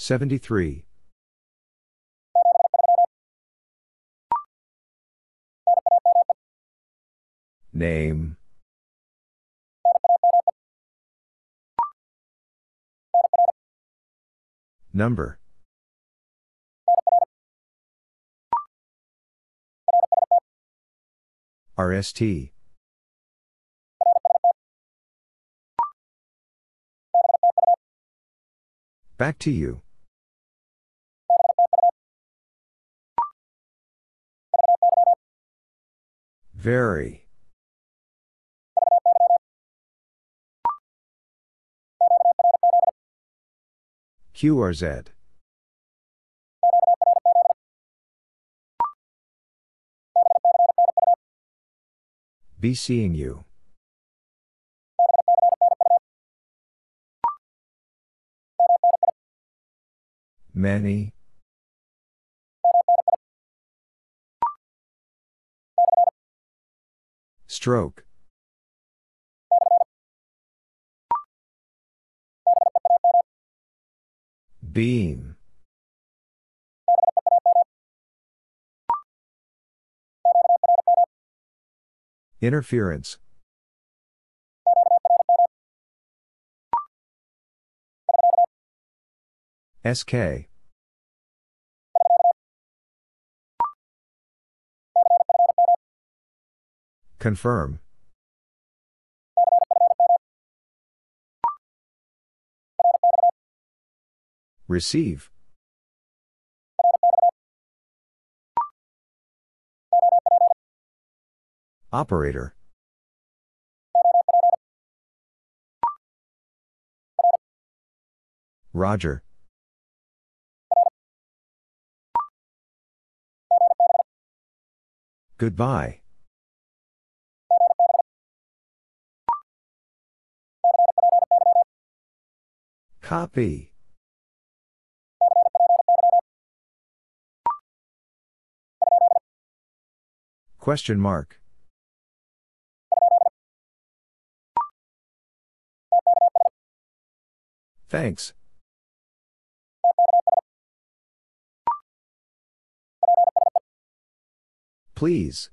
73. Name. Number. RST. Back to you. Very. QRZ. Be seeing you. Many. Stroke. Beam. Interference. SK. Confirm. Receive. Operator. Roger. Goodbye. Copy. Question mark. Thanks. Please.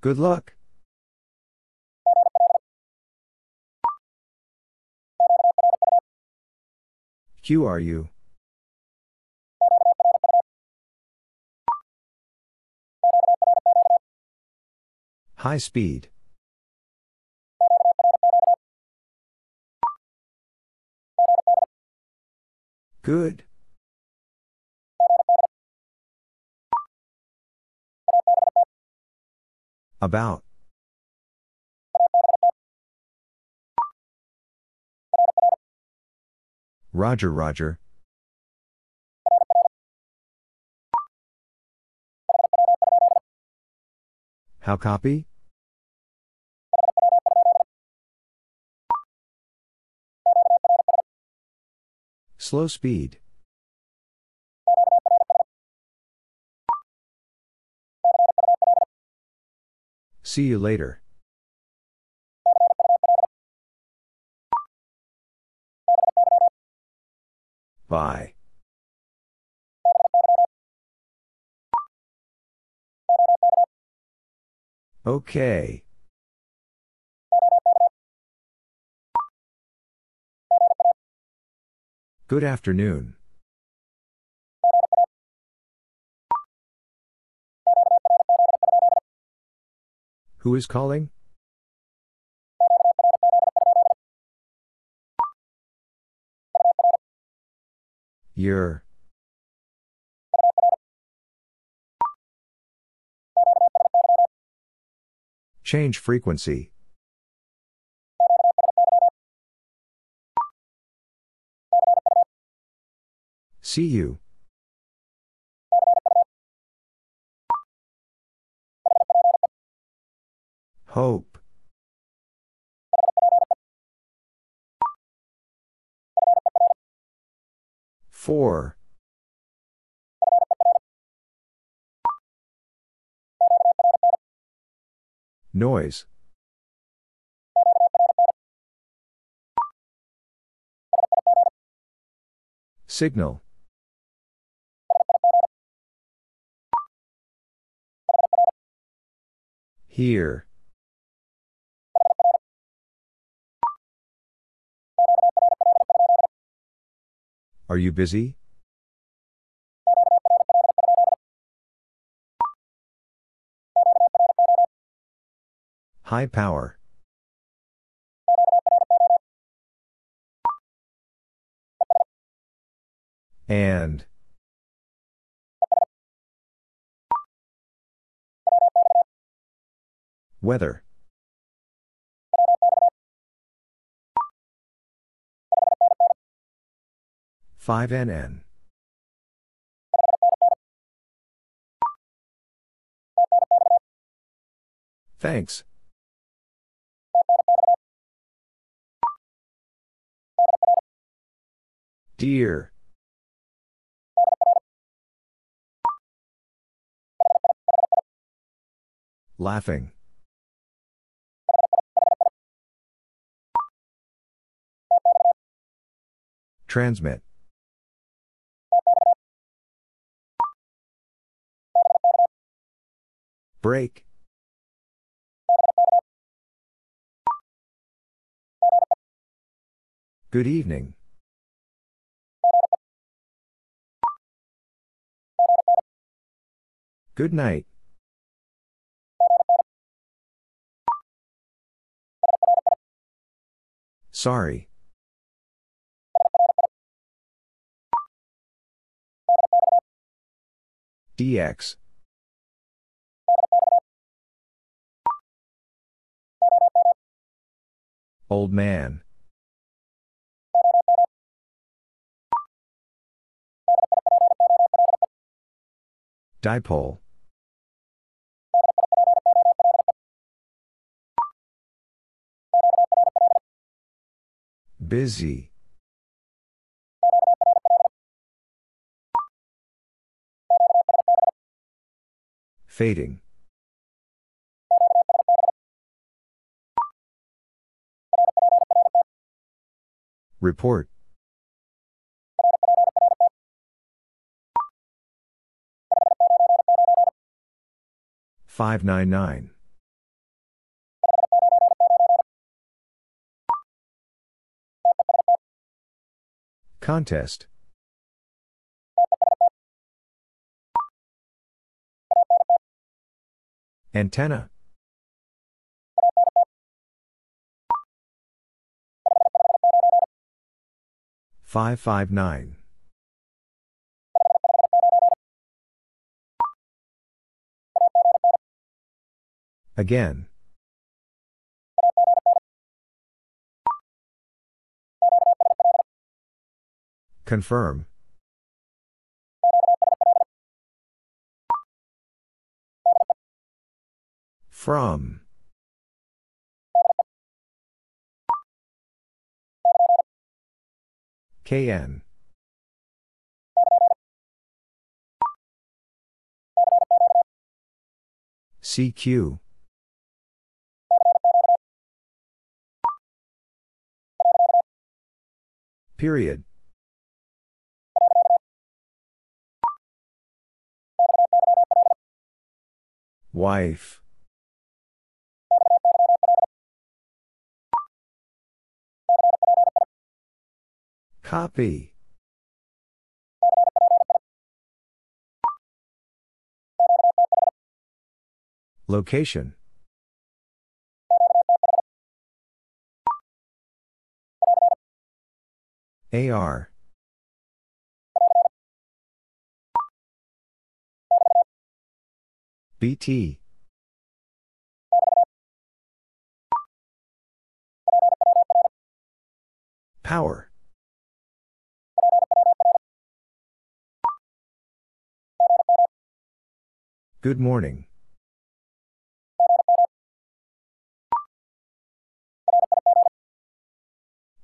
Good luck. QRU. High speed. Good. About. Roger, Roger. How copy? Slow speed. See you later. Bye. Okay. Good afternoon. Who is calling? Your. Change frequency. See you. Hope. Four. Noise. Signal. Here. Are you busy? High power. And. Weather. Five NN. Thanks. Dear. Laughing. Transmit. Break. Good evening. Good night. Sorry. DX. Old man. Dipole. Busy. Fading. Report. Five nine nine. Contest. Antenna. Five five nine. Again. Confirm. From. KN. CQ. Period. Wife. Copy. Location. AR. BT. Power. Good morning.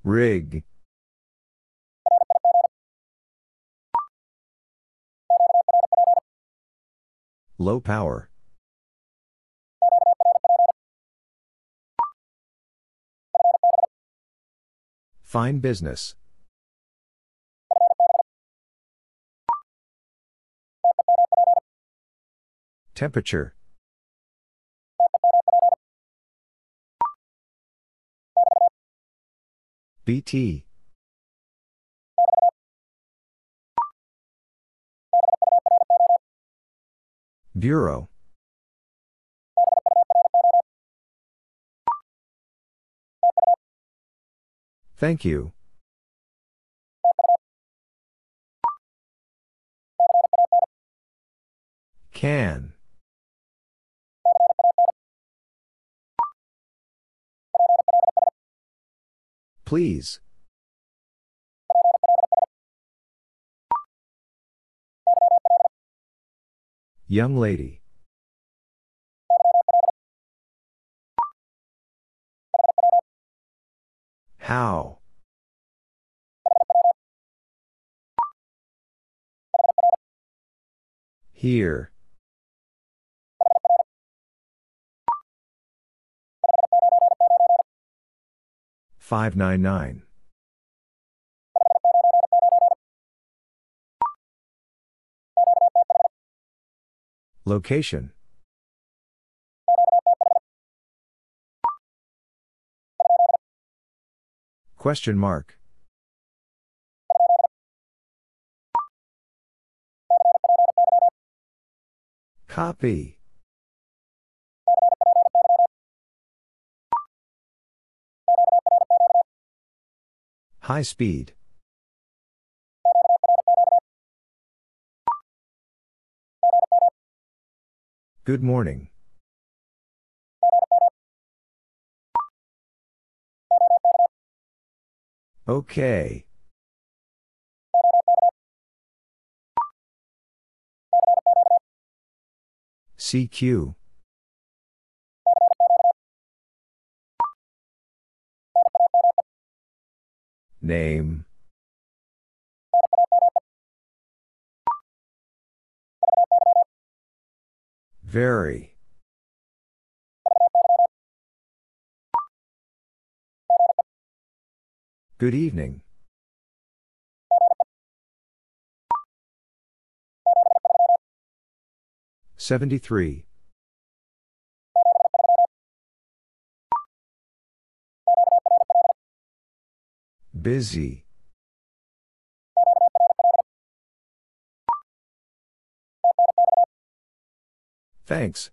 Rig. Low power. Fine business. Temperature. BT. Bureau. Thank you. Can. Please. Young lady. How? Here. Five nine nine. Location. Question mark. Copy. High speed. Good morning. Okay. CQ. Name. Very. Good evening. Seventy-three. Busy. Thanks.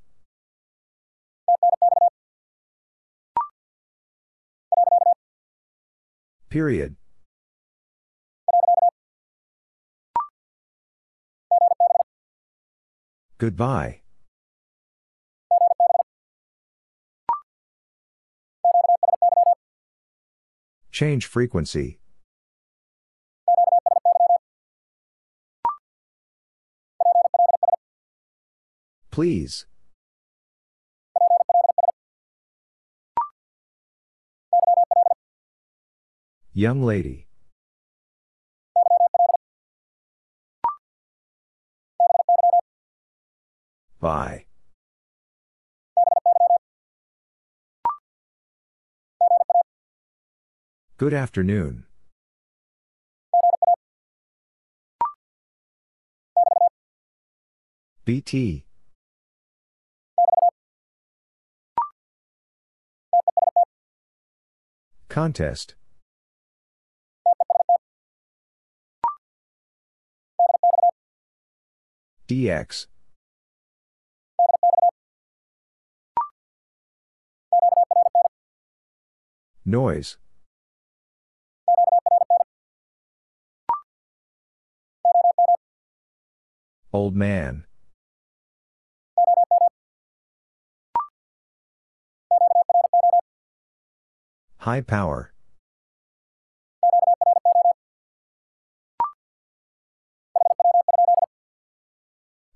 Period. Goodbye. Change frequency. Please. Young lady. Bye. Good afternoon. BT. Contest. DX. Noise. Old man. High power.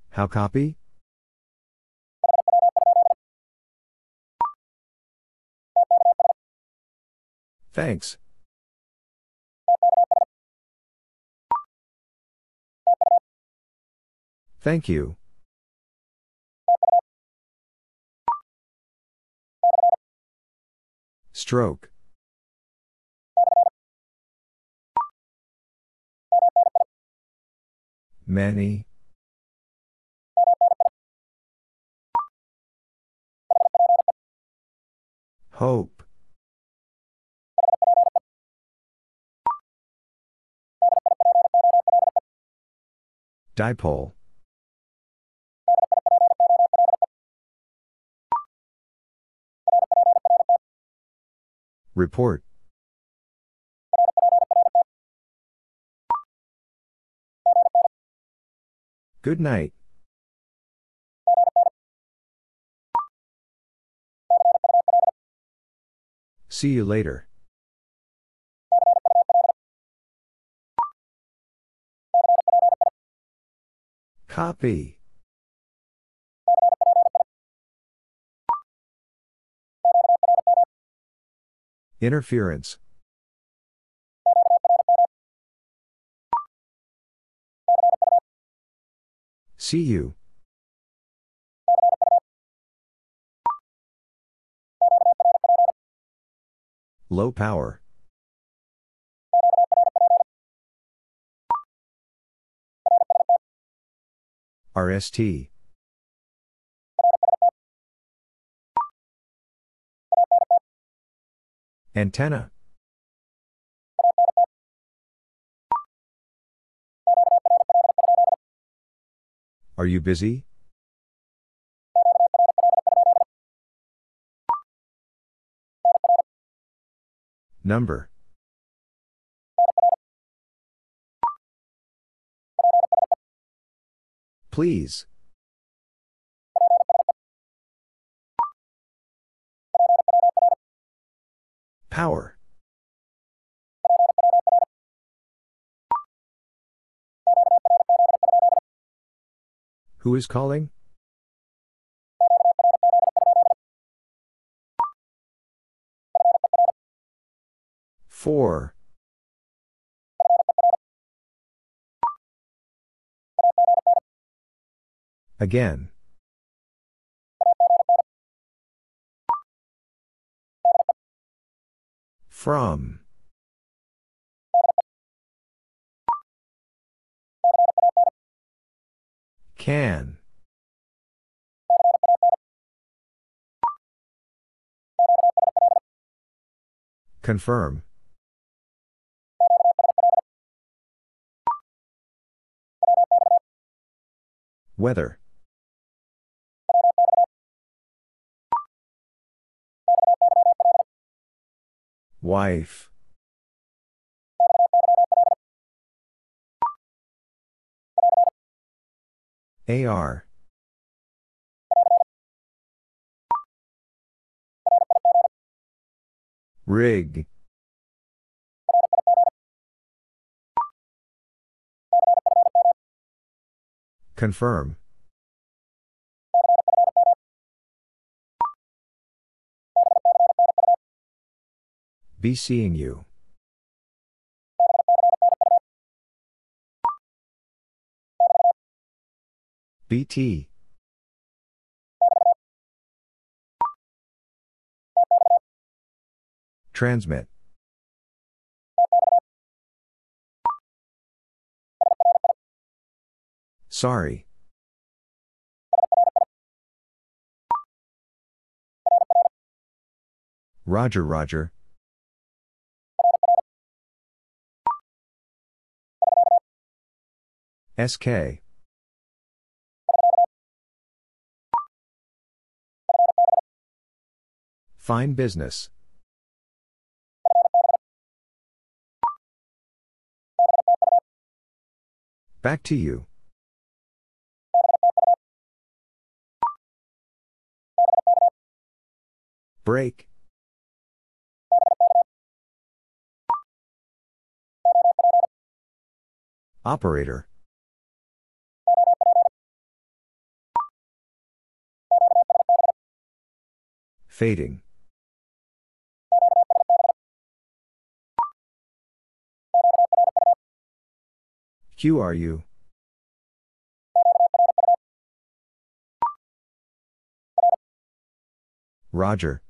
How copy? Thanks. Thank you. Stroke. Many. Hope. Dipole. Report. Good night. See you later. Copy. Interference. See you. Low power. RST. Antenna. Are you busy? Number. Please. Power. Who is calling? Four. Again. From. Can. Confirm. Weather. Wife. AR. Rig. Confirm. Be seeing you. BT. Transmit. Sorry. Roger, Roger. SK. Fine business. Back to you. Break. Operator. Fading. QRU. Roger.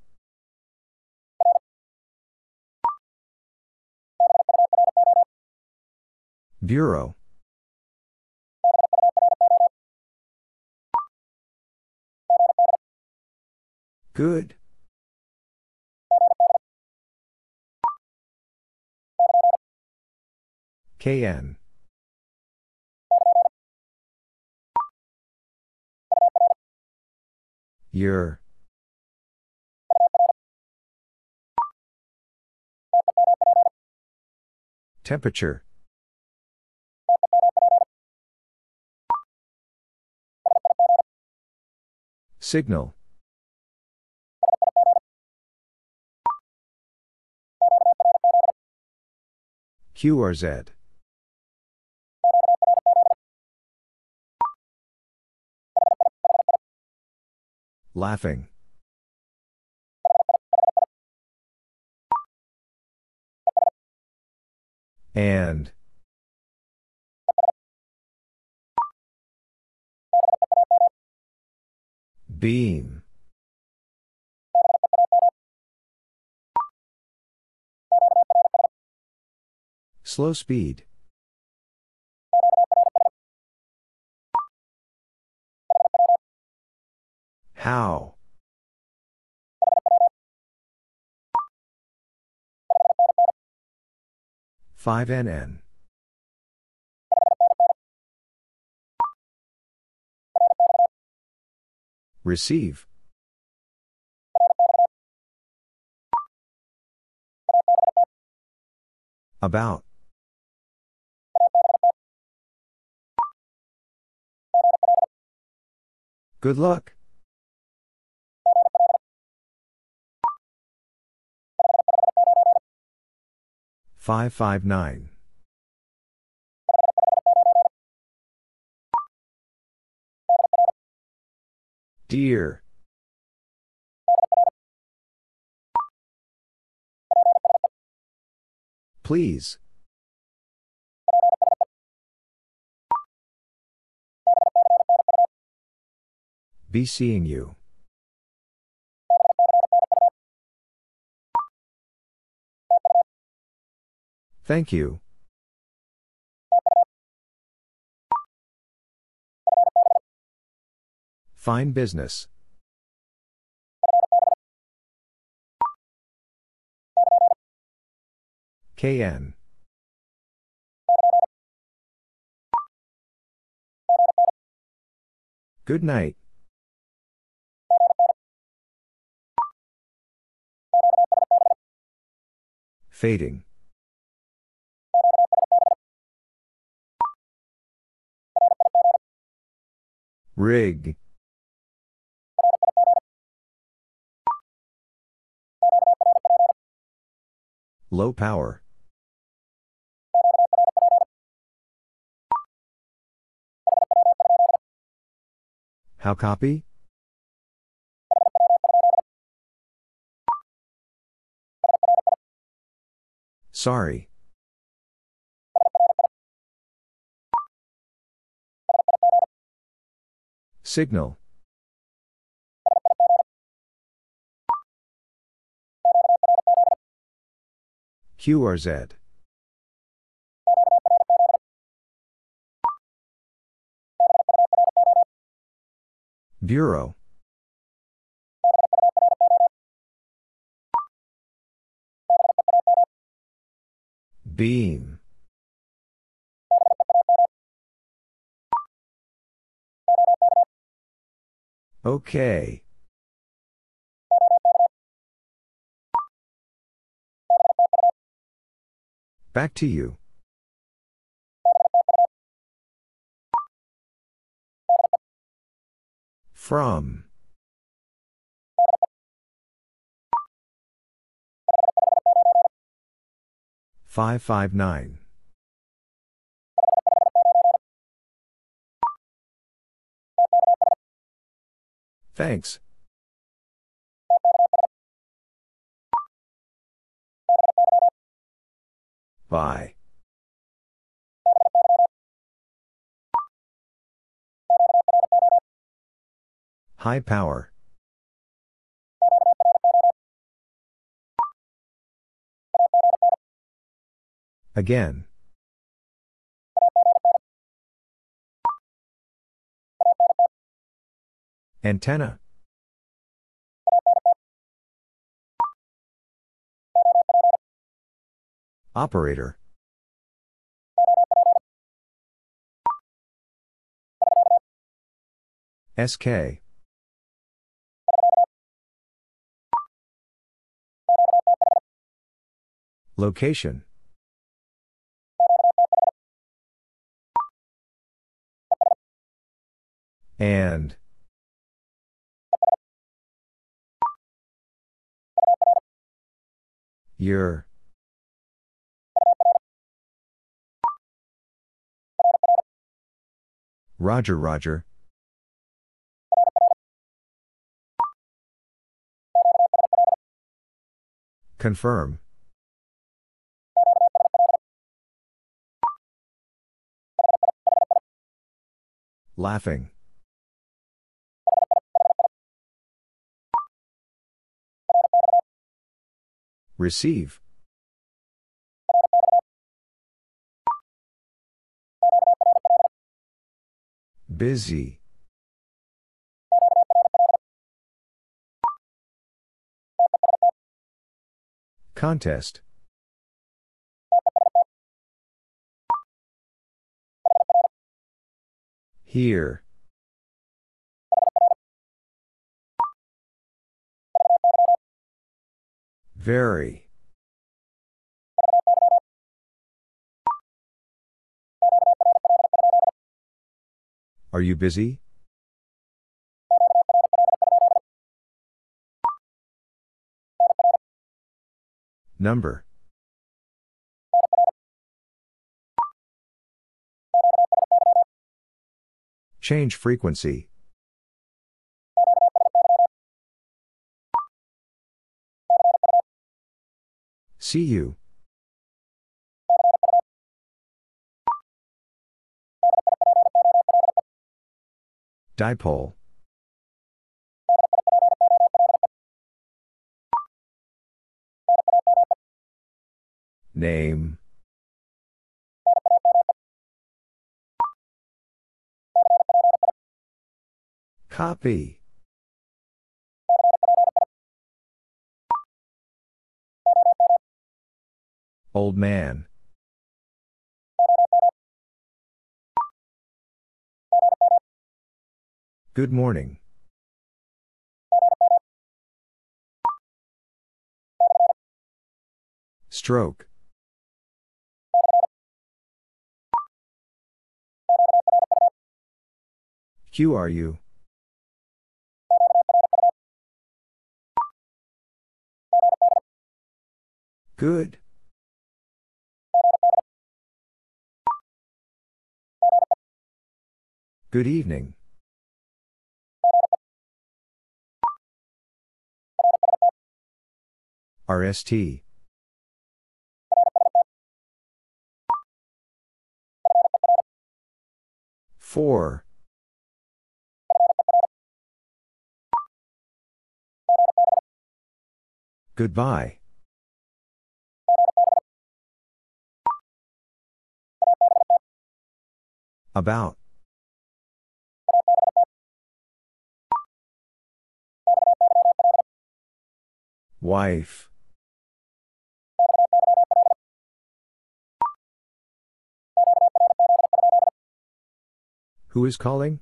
Bureau. Good. KN. Your. Temperature. Signal. QRZ. Laughing. And. Beam. Slow speed. How? Five NN. Receive. About. Good luck. Five five nine. Dear. Please. Be seeing you. Thank you. Fine business. KN. Good night. Fading. Rig. Low power. How copy? Sorry. Signal. QRZ. Bureau. Beam. Okay. Back to you. From. Five five nine. Thanks. Bye. High power. Again. Antenna. Operator. SK. Location. And. Your. Roger, Roger. Confirm. Laughing. Receive. Busy. Contest. Here. Very. Are you busy? Number. Change frequency. See you. Dipole. Name. Copy. Old man. Good morning. Stroke. QRU? Good. Good evening. RST. Four. Goodbye. About. Wife. Who is calling?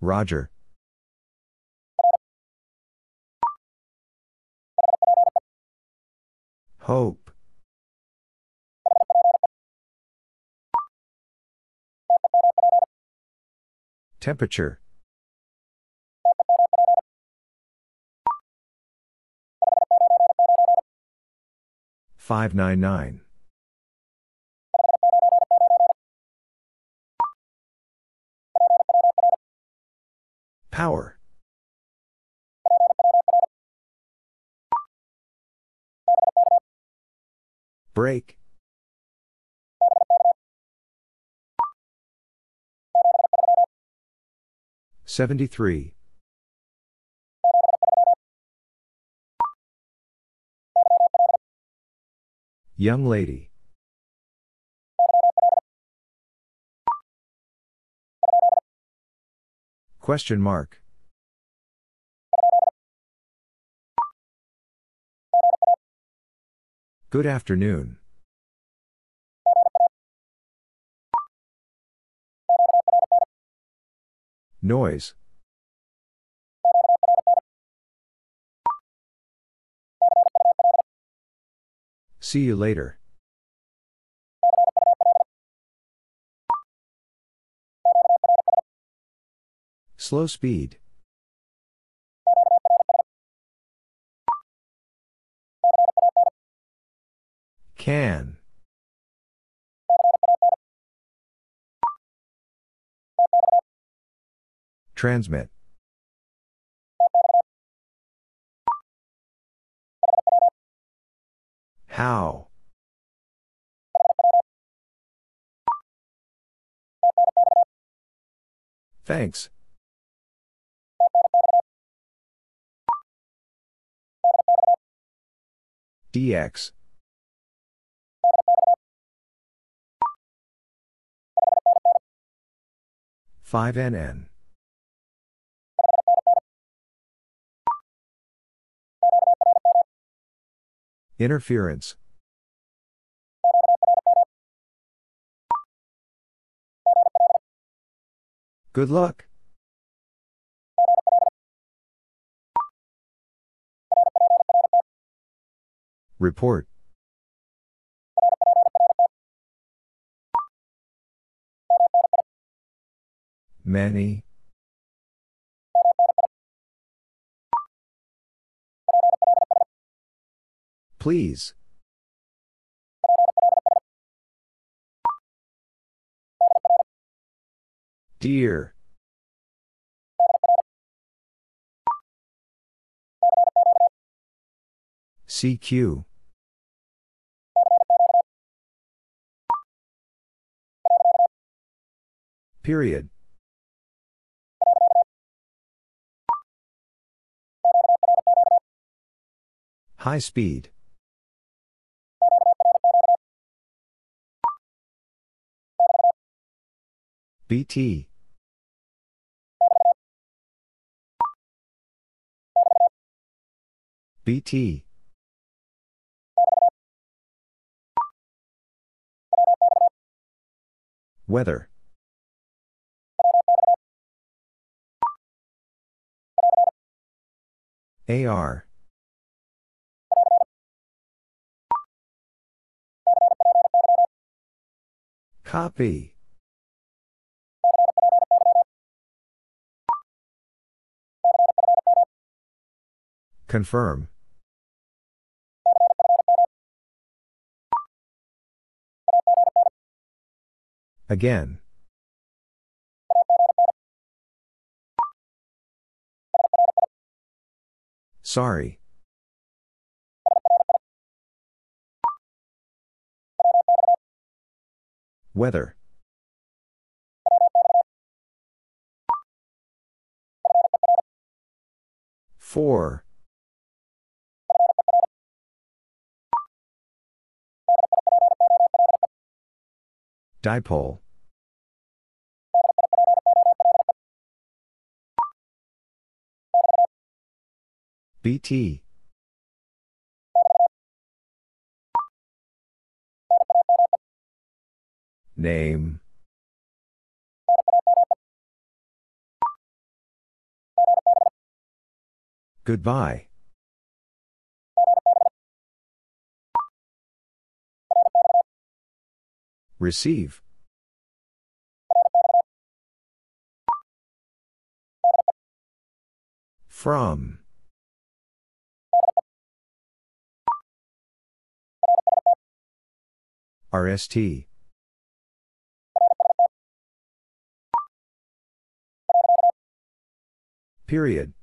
Roger. Hope. Temperature. Five nine nine. Power. Break. Seventy-three. Young lady. Question mark. Good afternoon. Noise. See you later. Slow speed. Can. Transmit. How? Thanks. DX. Five NN. Interference. Good luck. Report. Many. Please. Dear. CQ. Period. High speed. BT. BT. Weather. AR. Copy. Confirm. Again. Sorry. Weather. Four. Dipole. BT. Name. Goodbye. Receive. From. RST. Period.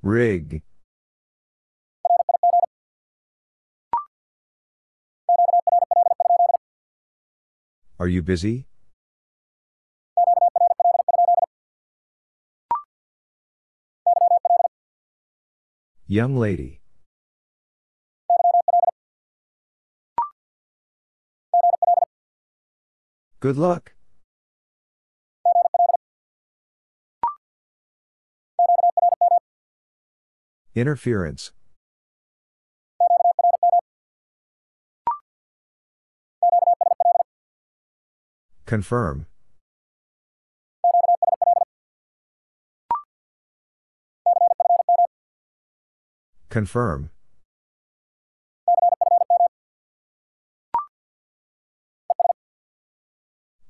Rig. Are you busy? Young lady. Good luck. Interference. Confirm. Confirm.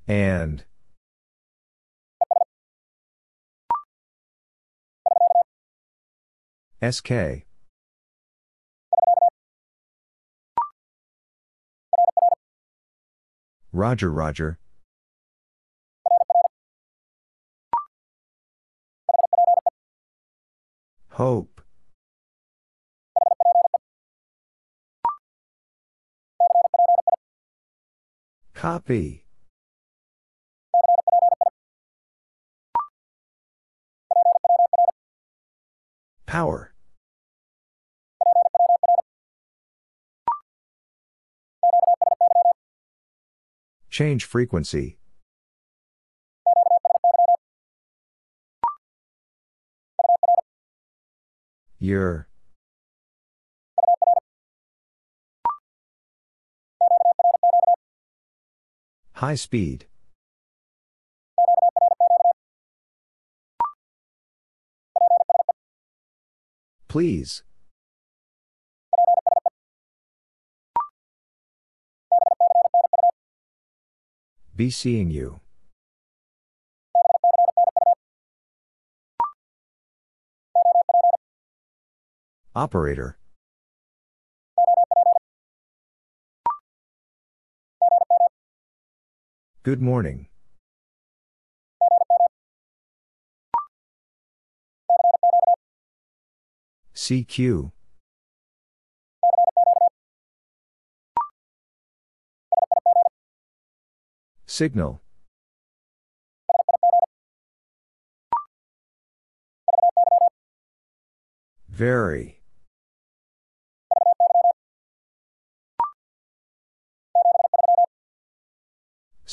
And. SK. Roger, Roger. Hope. Copy. Power. Change frequency. Your. High speed. Please. Be seeing you. Operator. Good morning. CQ. Signal. Very.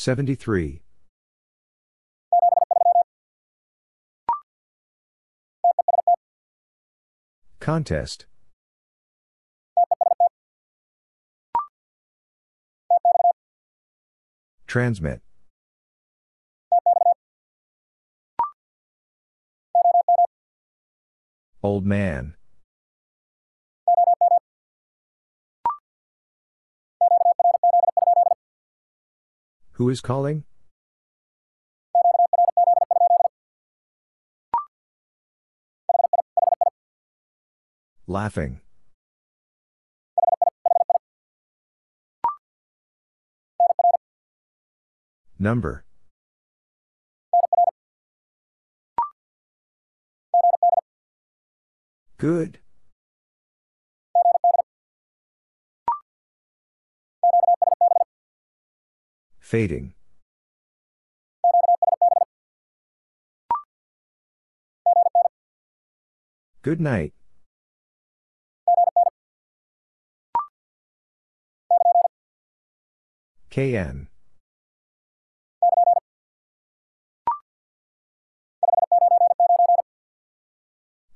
Seventy-three. Contest. Transmit. Old man. Who is calling? Laughing. Number. Good. Fading. Good night. KN.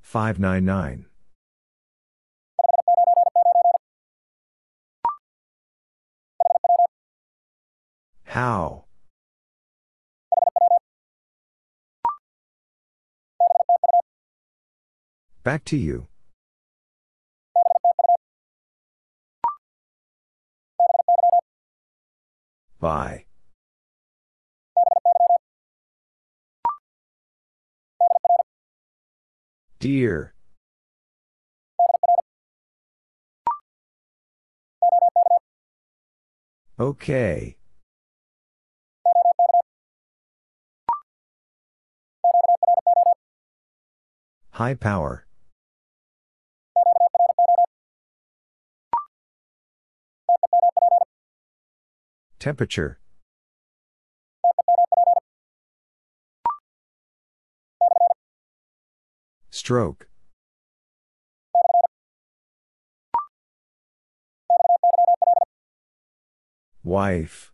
Five nine nine. How? Back to you. Bye. Dear. Okay. High power. Temperature. Stroke. Wife.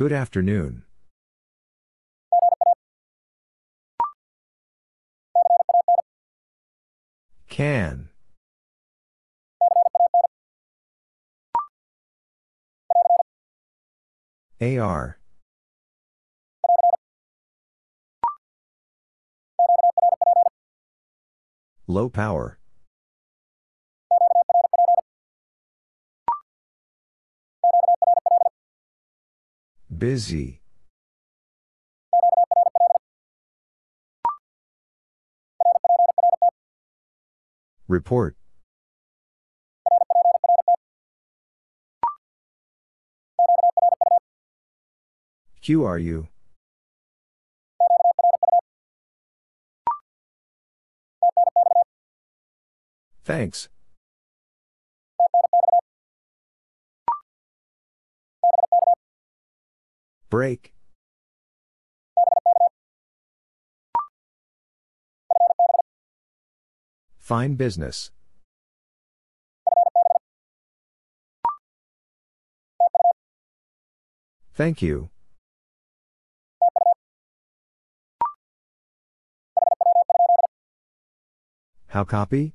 Good afternoon. Can. AR. Low power. Busy. Report. QRU. Thanks. Break. Fine business. Thank you. How copy?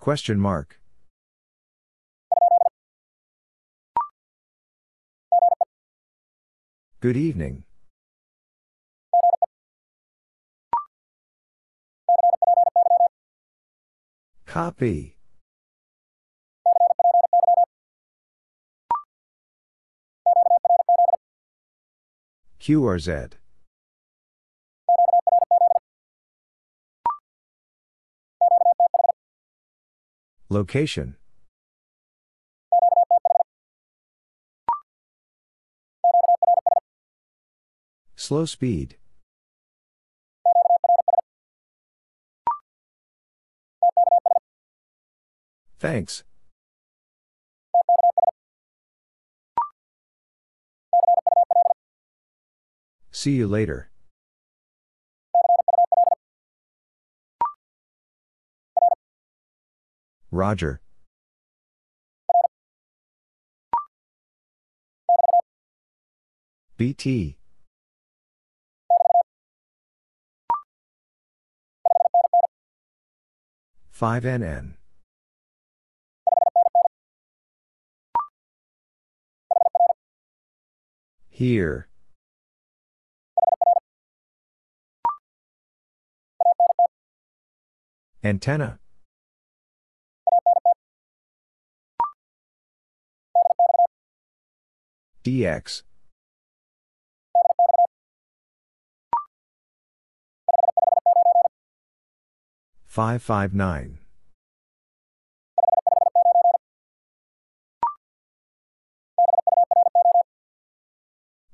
Question mark. Good evening. Copy. QRZ. Location. Slow speed. Thanks. See you later. Roger. BT. Five NN. Here. Antenna. DX. Five five nine.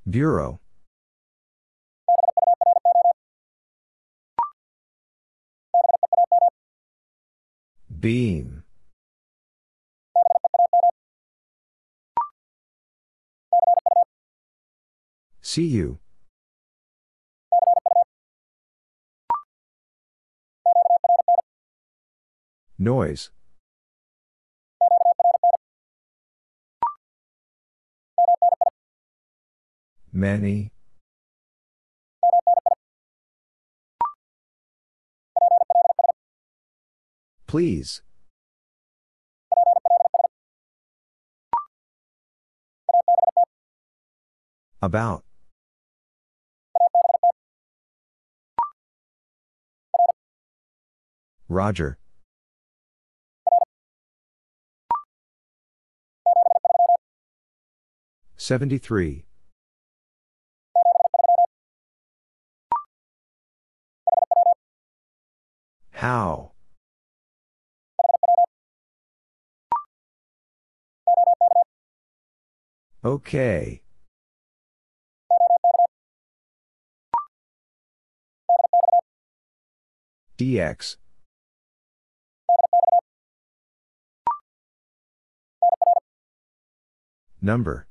Bureau. Beam. See Noise. Many. Please. About. Roger. Seventy-three. How? Okay. DX. Number.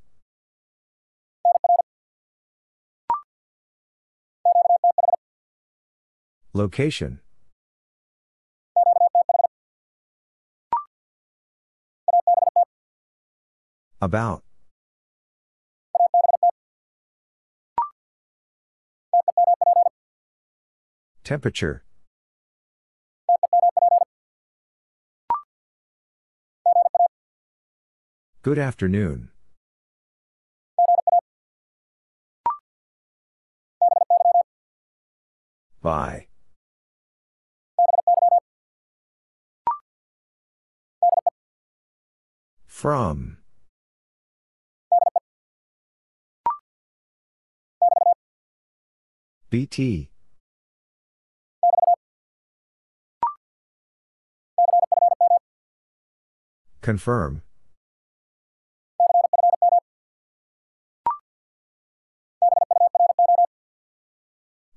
Location. About. Temperature. Good afternoon. Bye. From. BT. Confirm.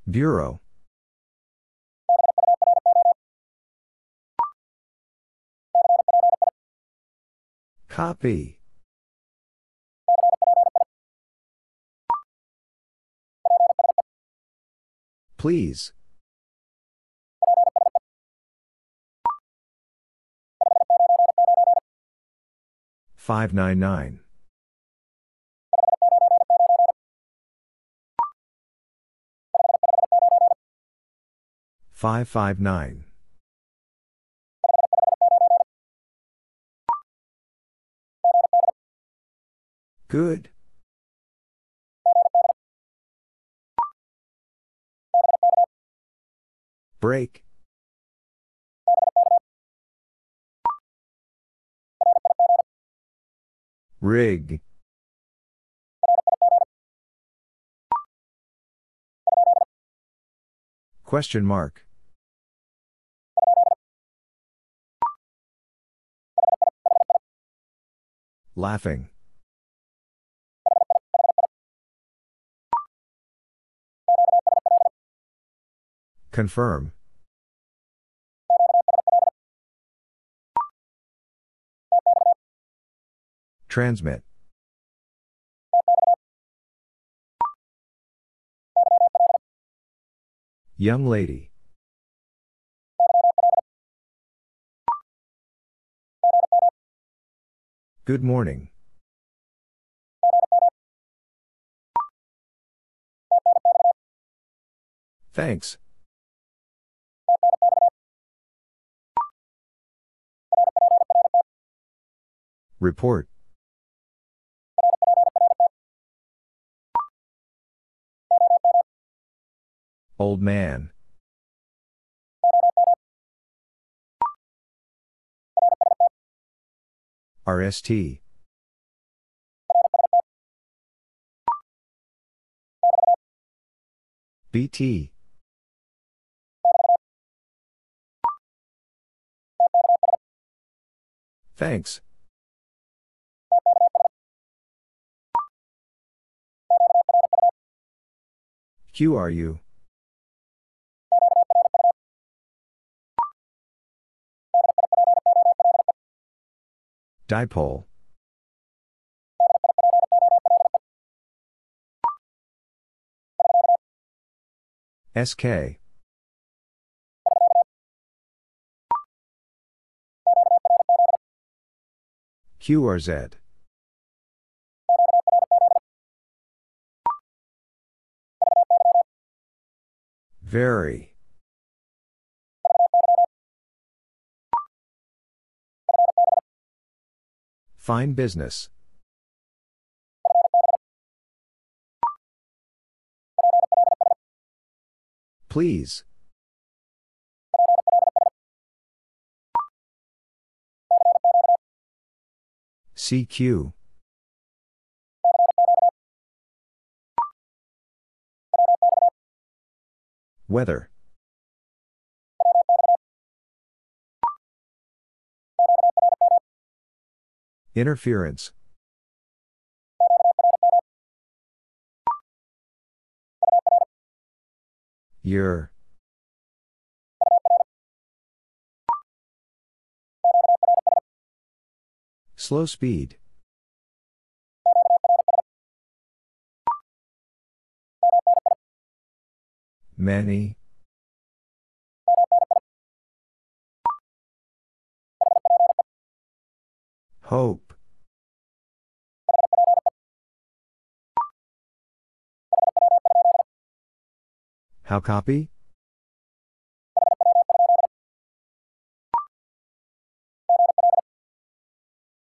Bureau. Copy. Please. Five nine nine. Five five nine. Good. Break. Rig. Question mark. Laughing. Confirm. Transmit. Young lady. Good morning. Thanks. Report. Old man. RST. BT. Thanks. QRU. Dipole. SK. QRZ. Very. Fine business. Please. CQ. Weather. Interference. Your. Slow speed. Many. Hope. How copy?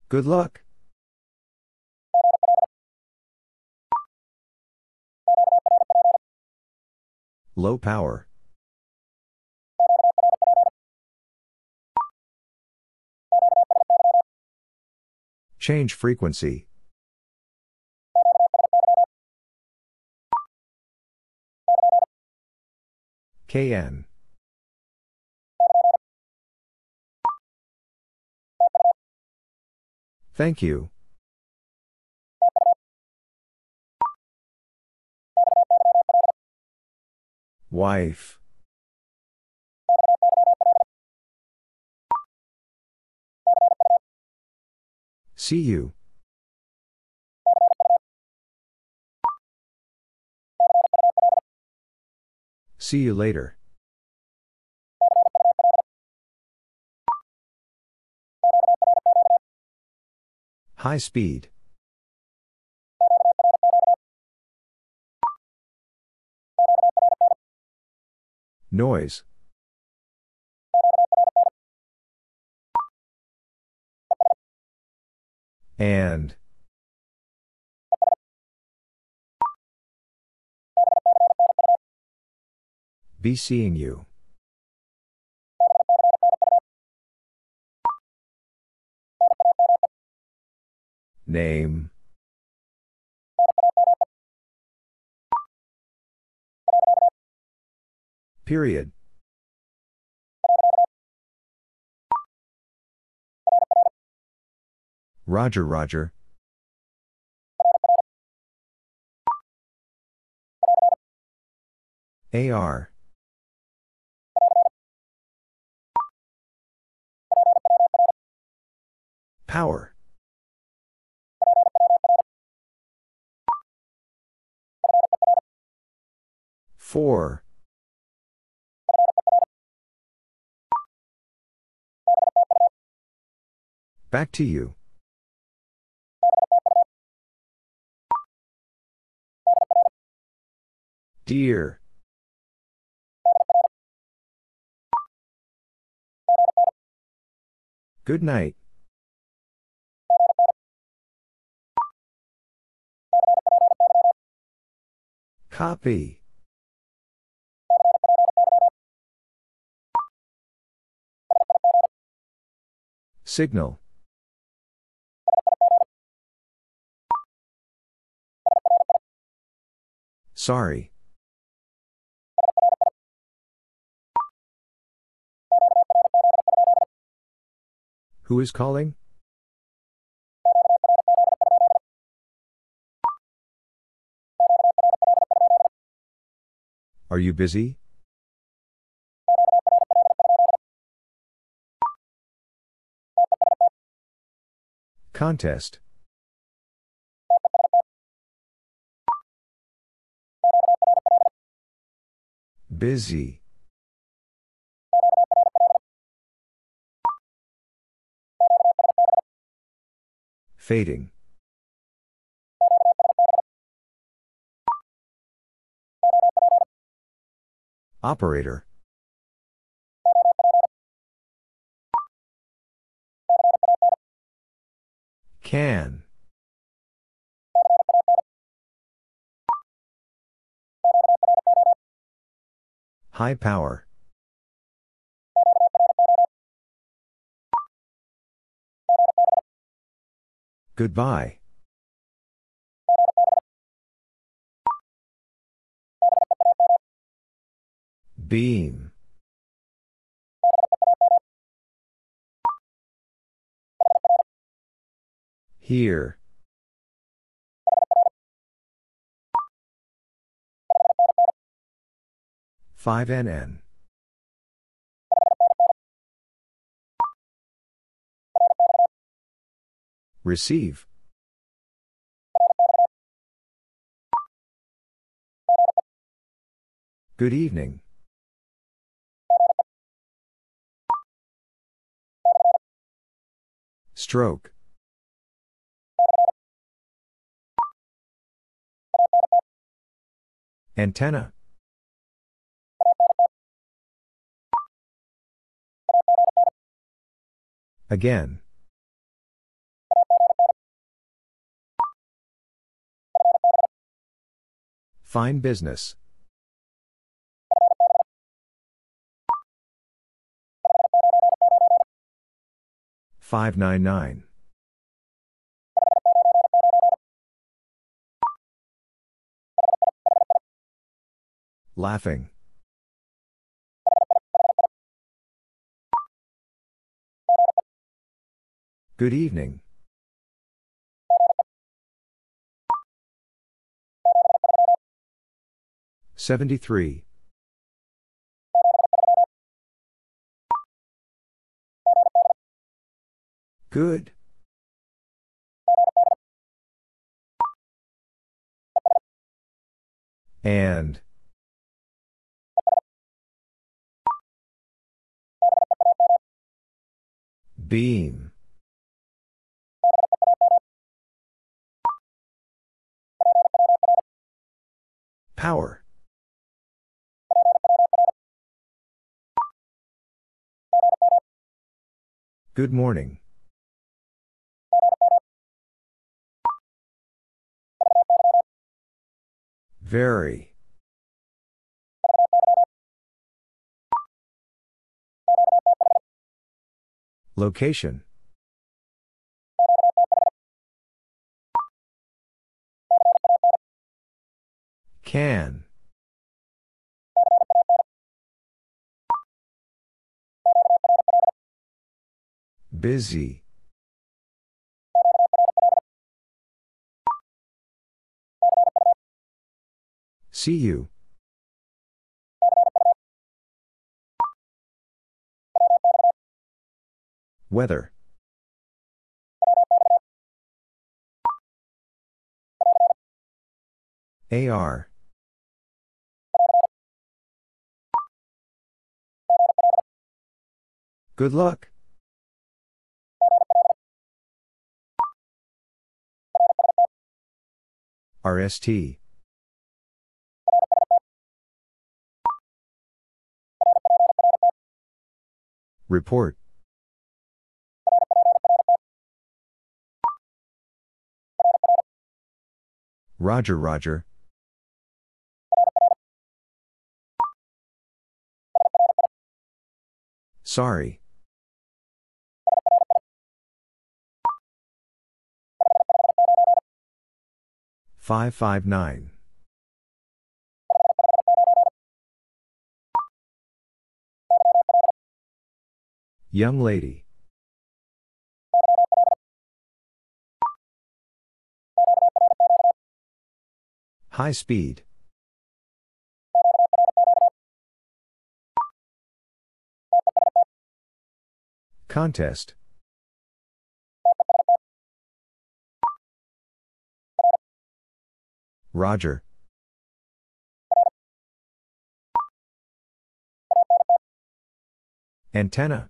Good luck. Low power. Change frequency. KN. Thank you. Wife. See you. See you later. High speed. Noise. And. Be seeing you. Name. Period. Roger, Roger. AR. Power. Four. Back to you. Dear. Good night. Copy. Signal. Sorry. Who is calling? Are you busy? Contest. Busy. Fading. Operator. Can. High power. Goodbye. Beam. Here. Five NN. Receive. Good evening. Stroke. Antenna. Again. Fine business. Five nine nine. Laughing. Good evening. Seventy-three. Good. And. Beam. Power. Good morning. Very. Location. Can. Busy. See you. Weather. AR. Good luck. RST. Report. Roger, Roger. Sorry. Five five nine. Young lady. High speed. Contest. Roger. Antenna.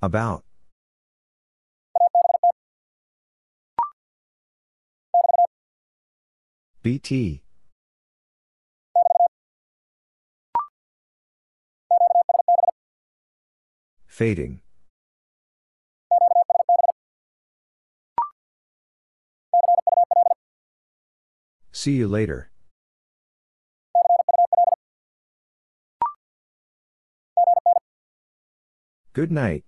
About. BT. Fading. See you later. Good night.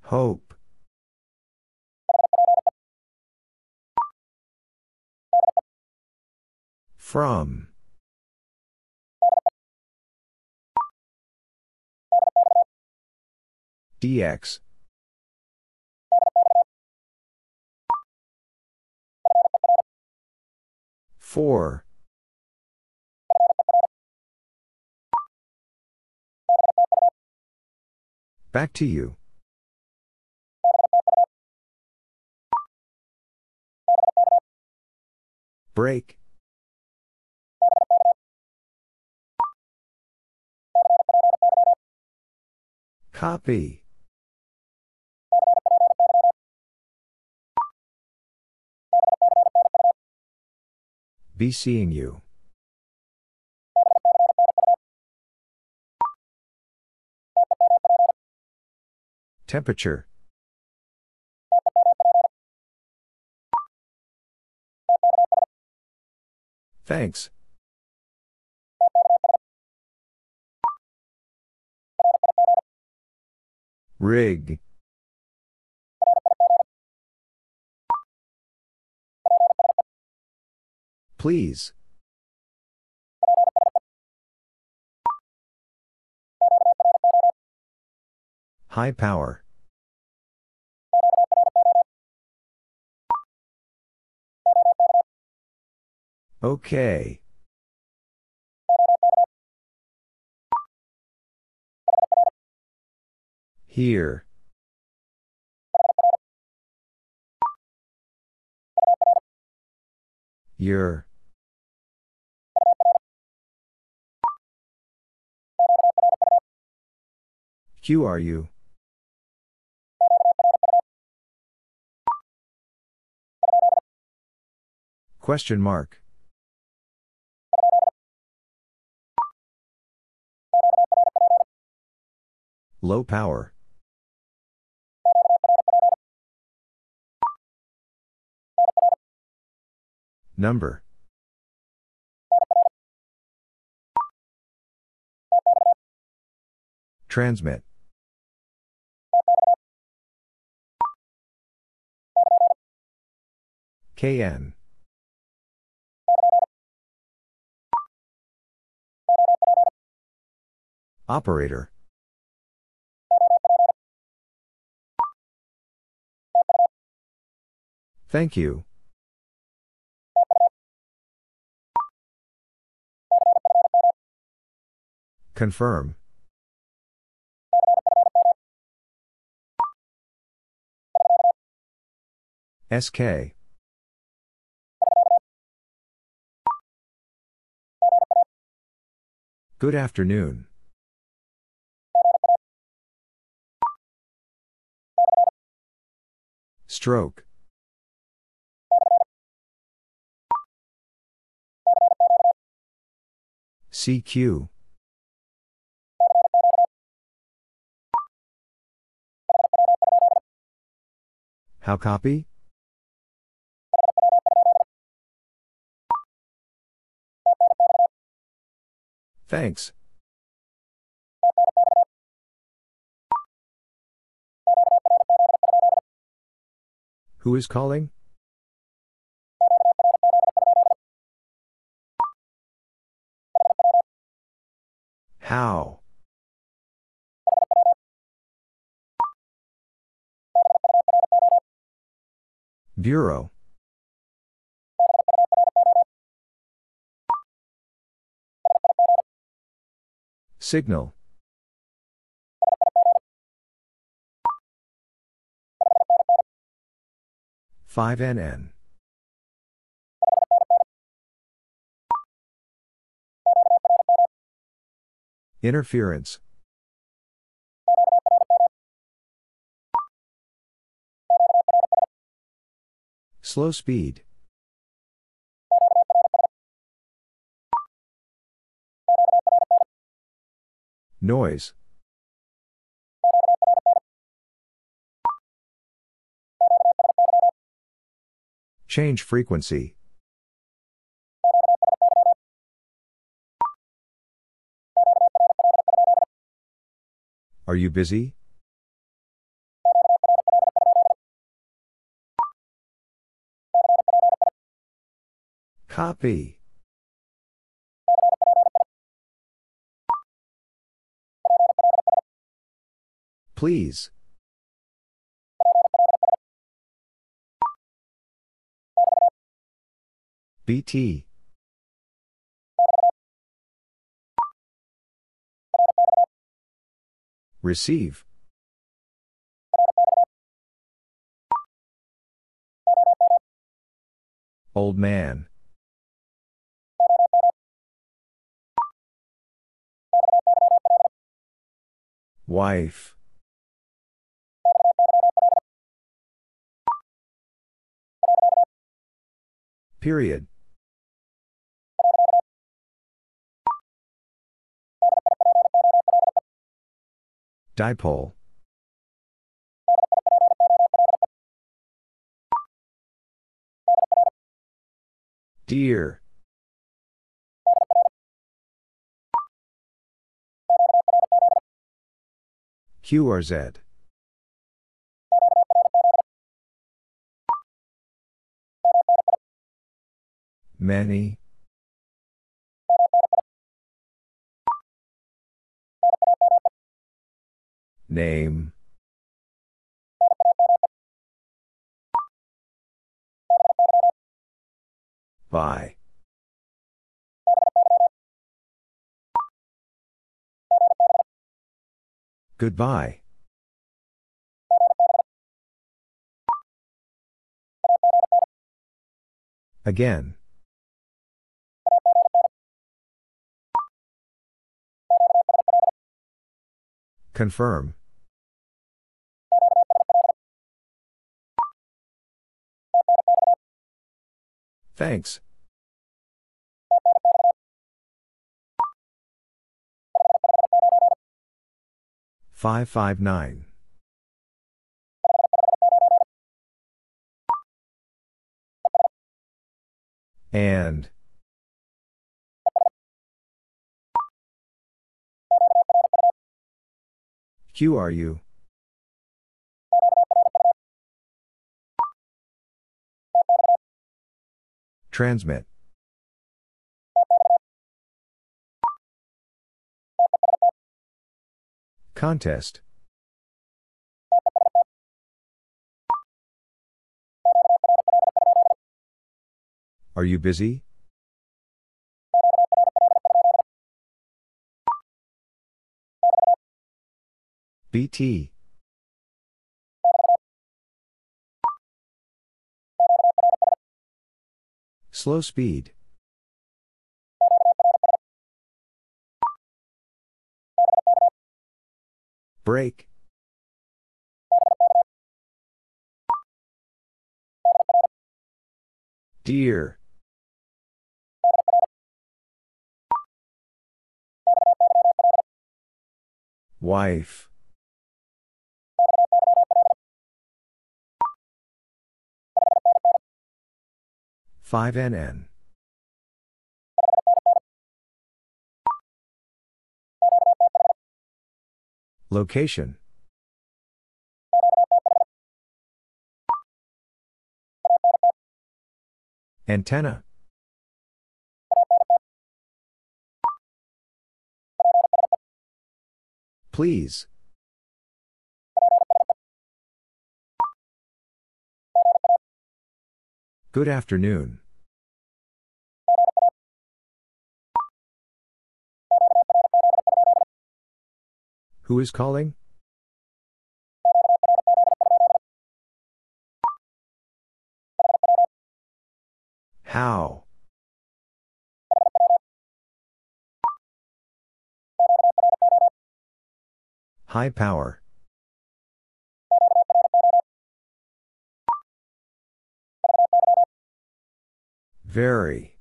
Hope. From. DX. Four. Back to you. Break. Copy. Be seeing you. Temperature. Thanks. Rig. Please. High power. Okay. Here. Your. QRU? Question mark. Low power. Number. Transmit. KN. Operator. Thank you. Confirm. SK. Good afternoon. Stroke. CQ. How copy? Thanks. Who is calling? How? Bureau. Signal. Five NN. Interference. Slow speed. Noise. Change frequency. Are you busy? Copy. Please. BT. Receive. Old man. Wife. Period. Dipole. Dear. QRZ. Many. Name. By. Goodbye. Again. Confirm. Thanks. Five five nine. And. QRU? Transmit. Contest. Are you busy? BT. Slow speed. Break. Dear. Wife. Five NN. Location. Antenna. Please. Good afternoon. Who is calling? How? High power. Very.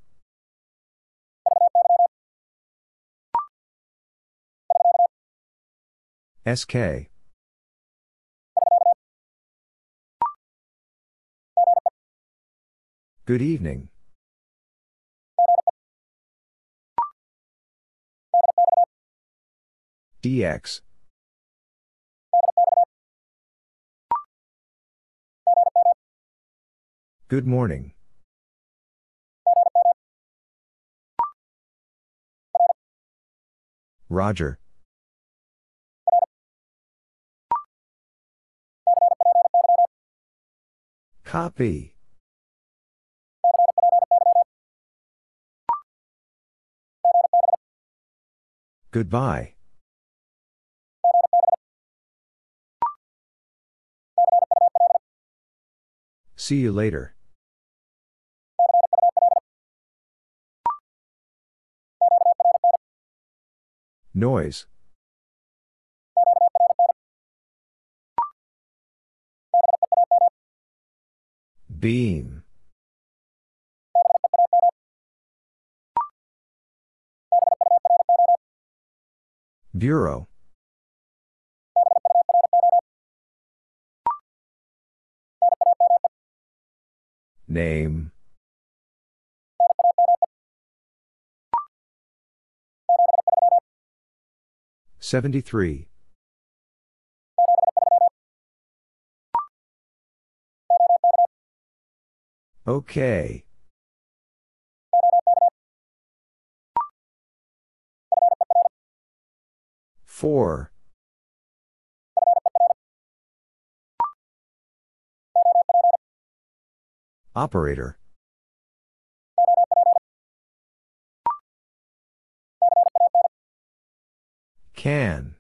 SK. Good evening. DX. Good morning. Roger. Copy. Goodbye. See you later. Noise. Beam. Bureau. Name. Seventy-three. Okay. Four. Operator. Can.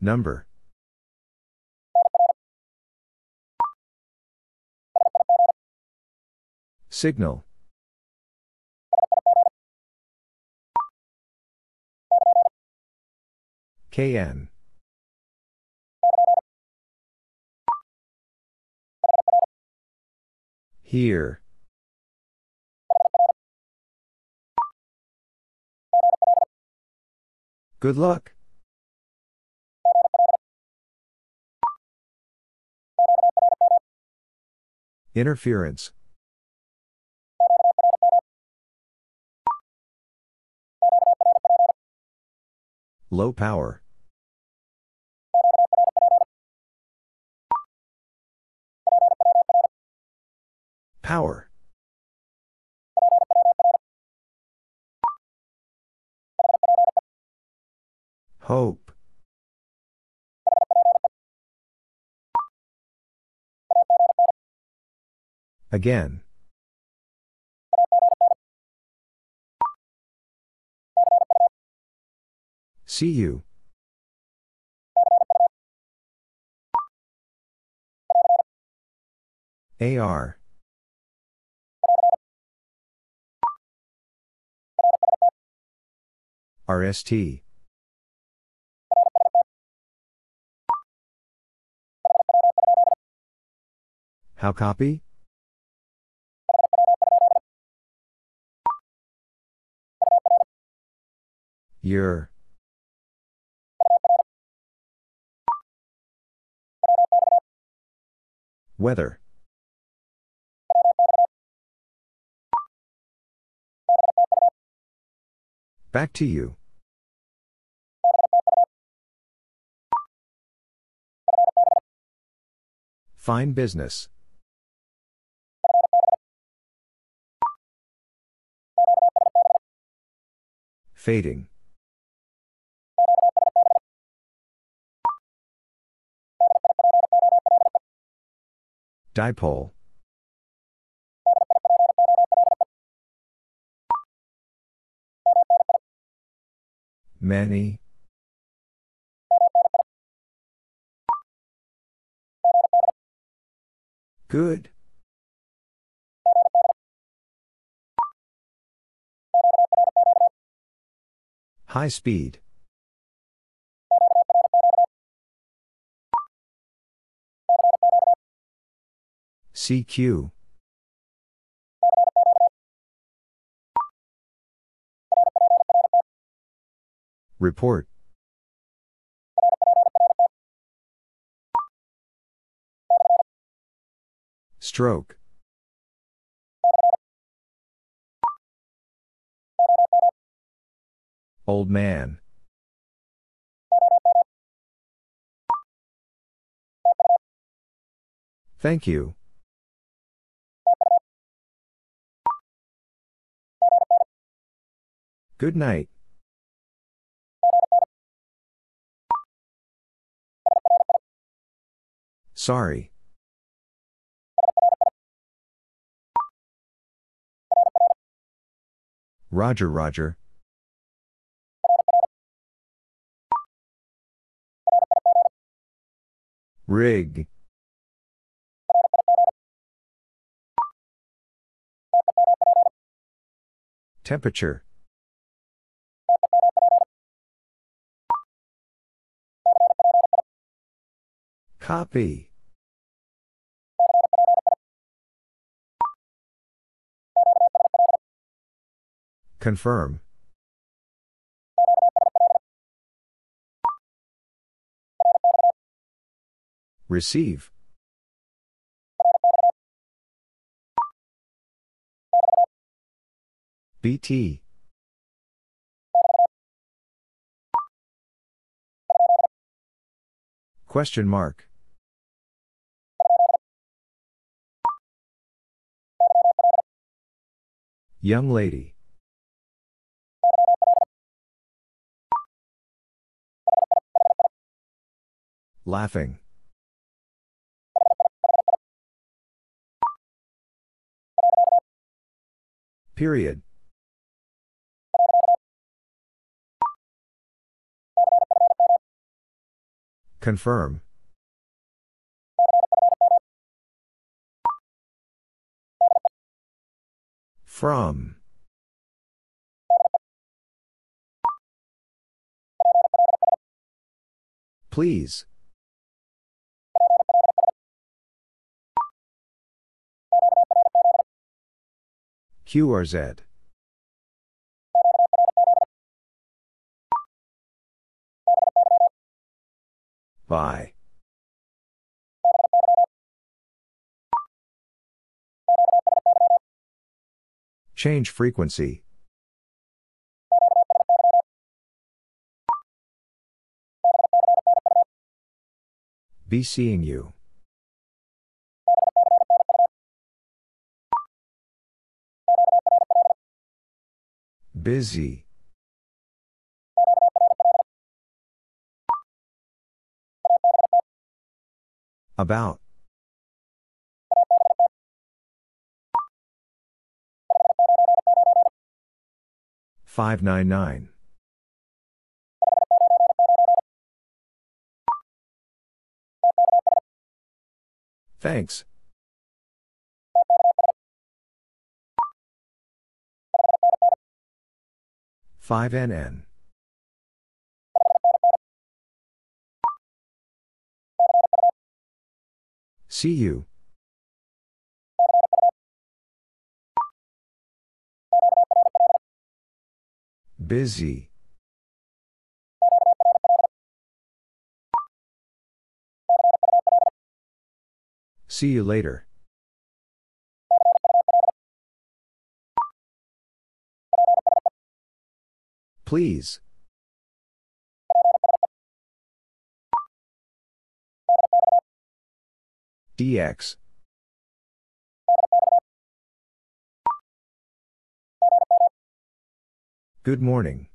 Number. Signal. KN. Here. Good luck. Interference. Low power. Power. Hope. Again. See you. AR. RST. How copy? Your. Weather. Back to you. Fine business. Fading. Dipole. Many. Good. High speed. CQ. Report. Stroke. Old man. Thank you. Good night. Sorry. Roger, Roger. Rig. Temperature. Copy. Confirm. Receive. BT. Question mark. Young lady. Laughing. Period. Confirm. From. Please. QRZ. By. Change frequency. Be seeing you. Busy. About. Five nine nine. Thanks. Five NN. See you. Busy. See you later. Please. DX. Good morning.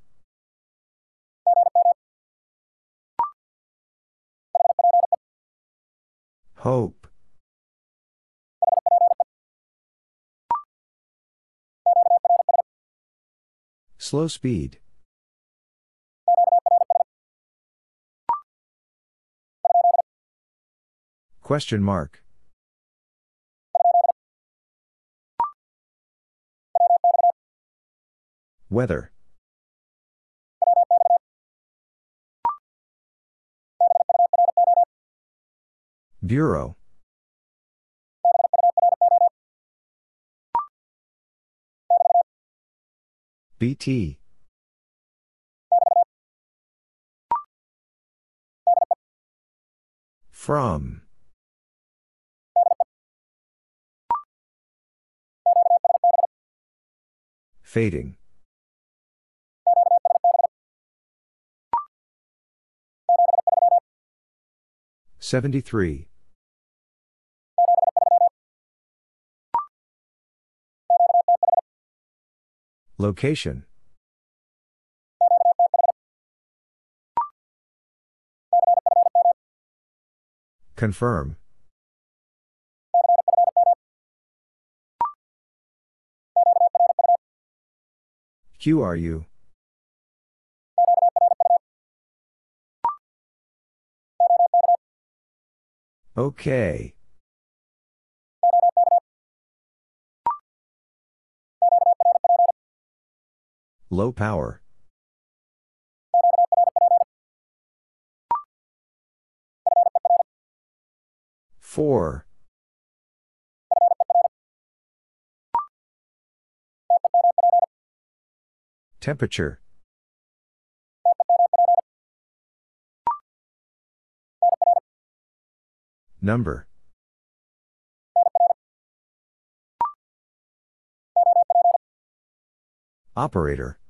Hope. Slow speed. Question mark. Weather. Bureau. BT. From. Fading. Seventy-three. Location. Confirm. QRU. Okay. Low power. Four. Temperature. Number. Operator.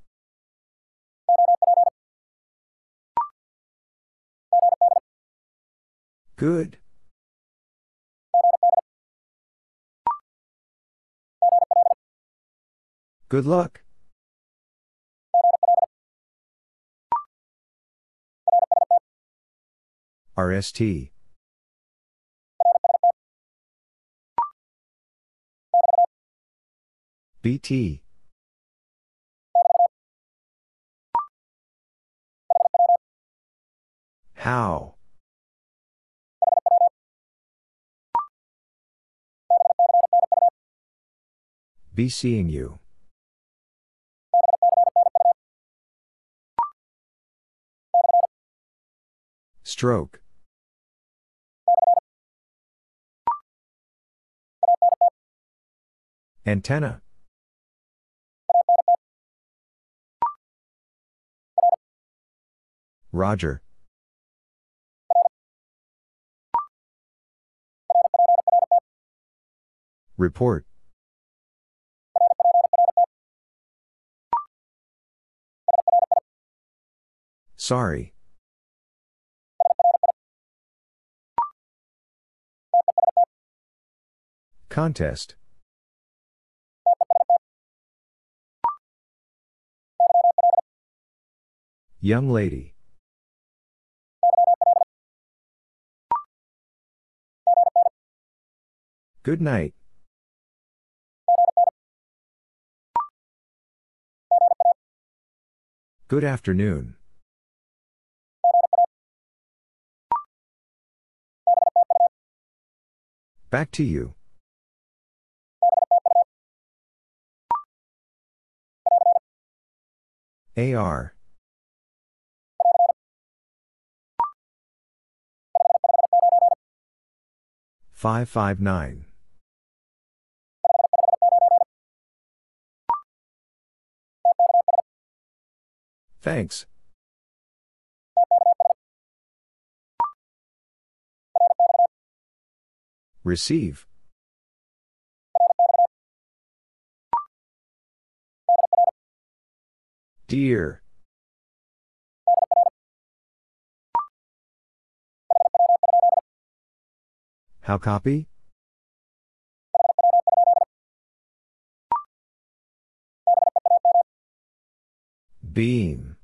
Good. Good luck. RST. BT. How? Be seeing you. Stroke. Antenna. Roger. Report. Sorry. Contest. Young lady. Good night. Good afternoon. Back to you. AR. Five five nine. Thanks. Receive. Dear. How copy? Beam.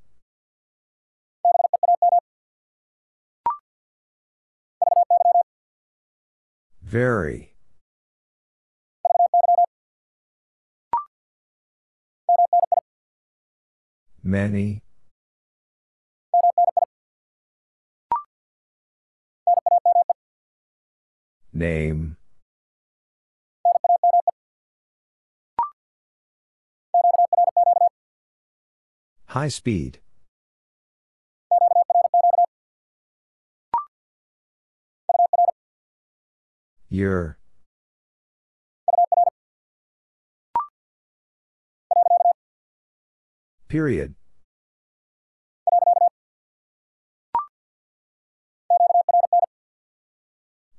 Very. Many. Name. High speed. Your. Period.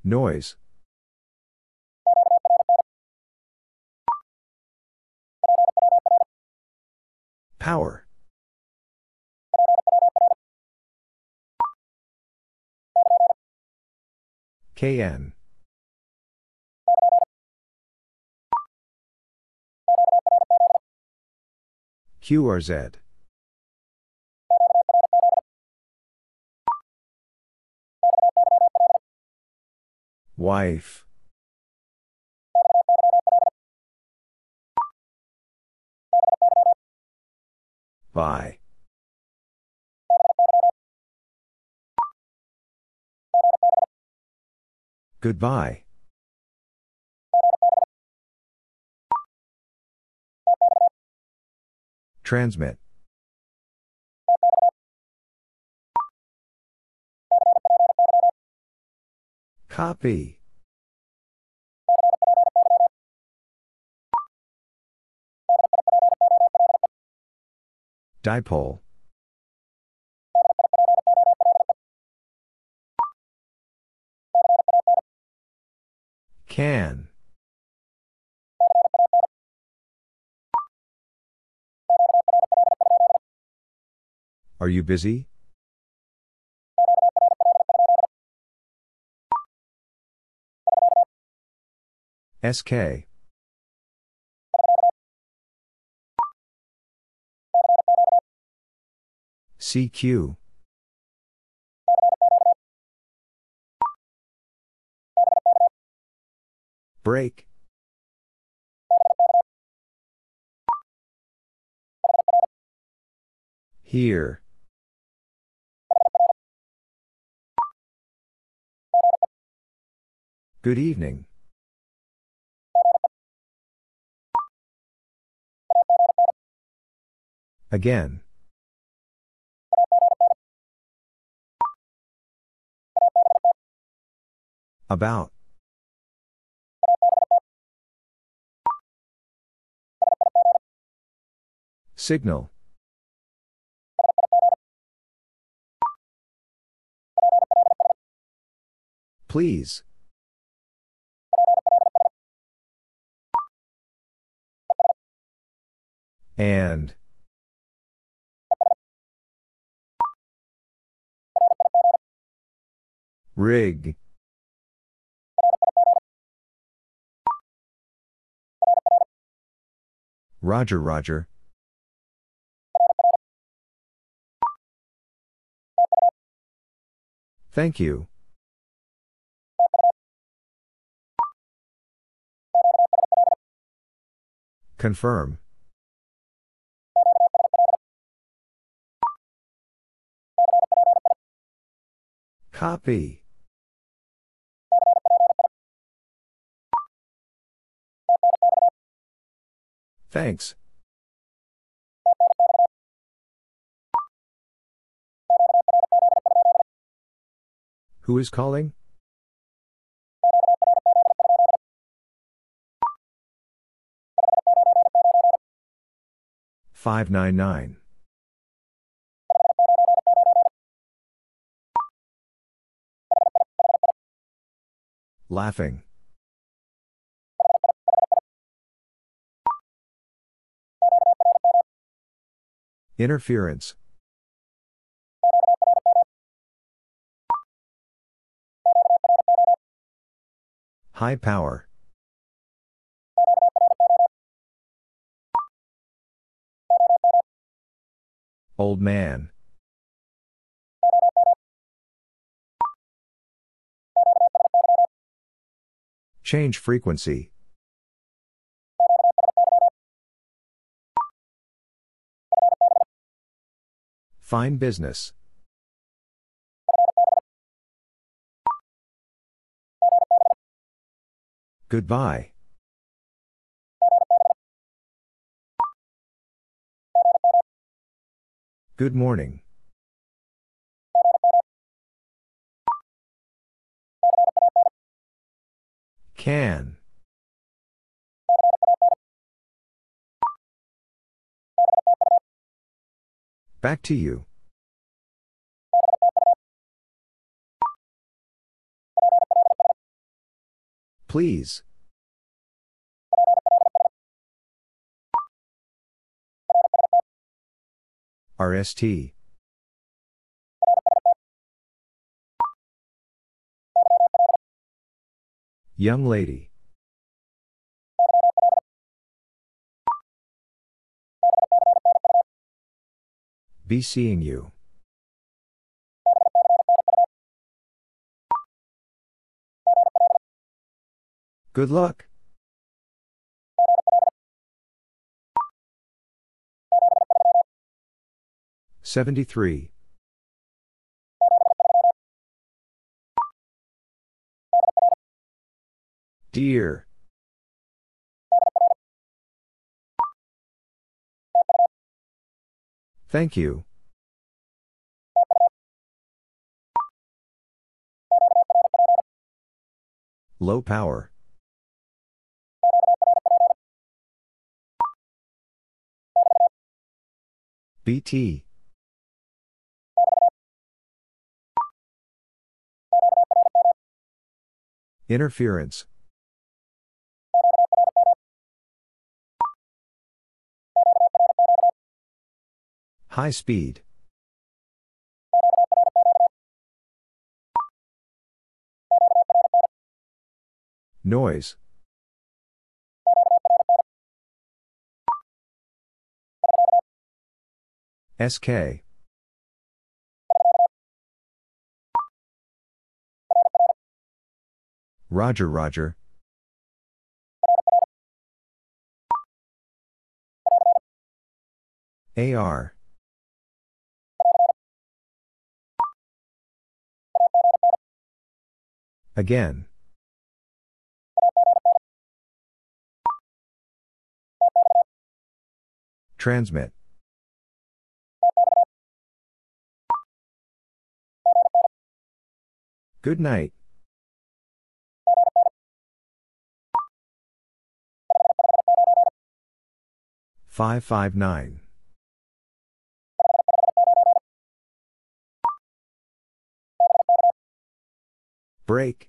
Noise. Power. KN. QRZ. Wife. By. Goodbye. Transmit. Copy. Dipole. Can. Are you busy? SK. CQ. Break. Here. Good evening. Again. About. Signal. Please. And. Rig. Roger, Roger. Thank you. Confirm. Copy. Thanks. Who is calling? Five nine nine. Laughing. Interference. High power. Old man. Change frequency. Fine business. Goodbye. Good morning. Can. Back to you. Please. RST. Young lady. Be seeing you. Good luck. Seventy-three. Dear. Thank you. Low power. BT. Interference. High speed. Noise. SK. Roger, Roger. AR. Again. Transmit. Good night. Five five nine. Break.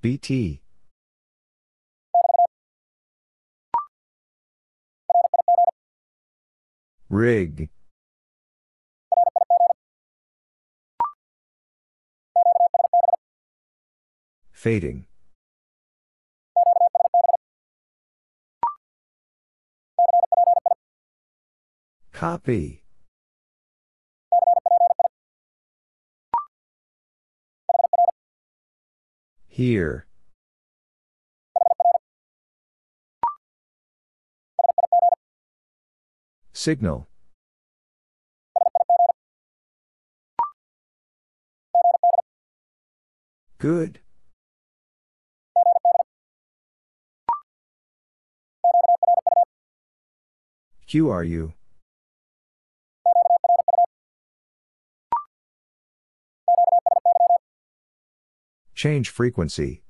BT. Rig. Fading. Copy. Here. Signal. Good. QRU. Change frequency.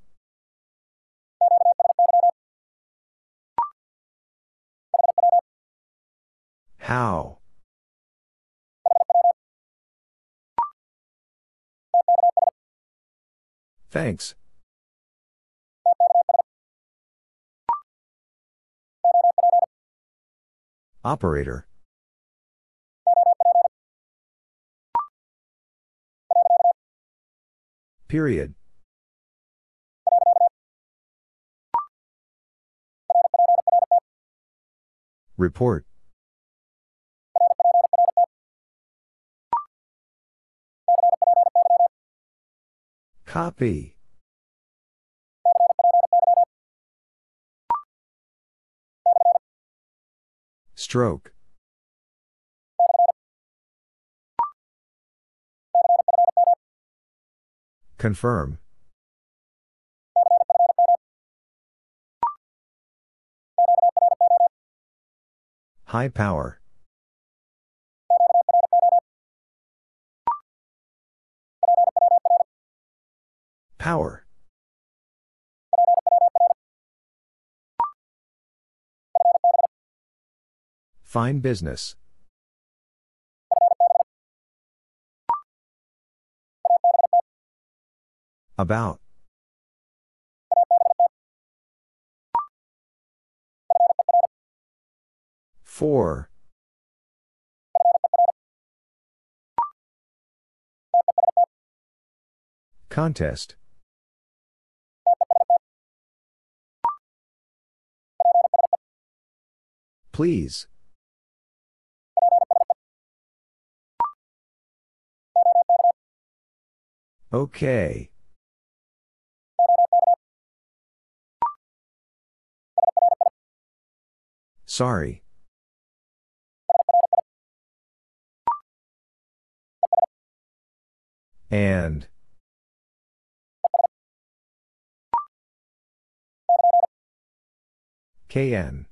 How? Thanks. Operator. Period. Report. Copy. Stroke. Confirm. High power. Power. Fine business. About. Four. Contest. Please. Okay. Sorry. And. KN.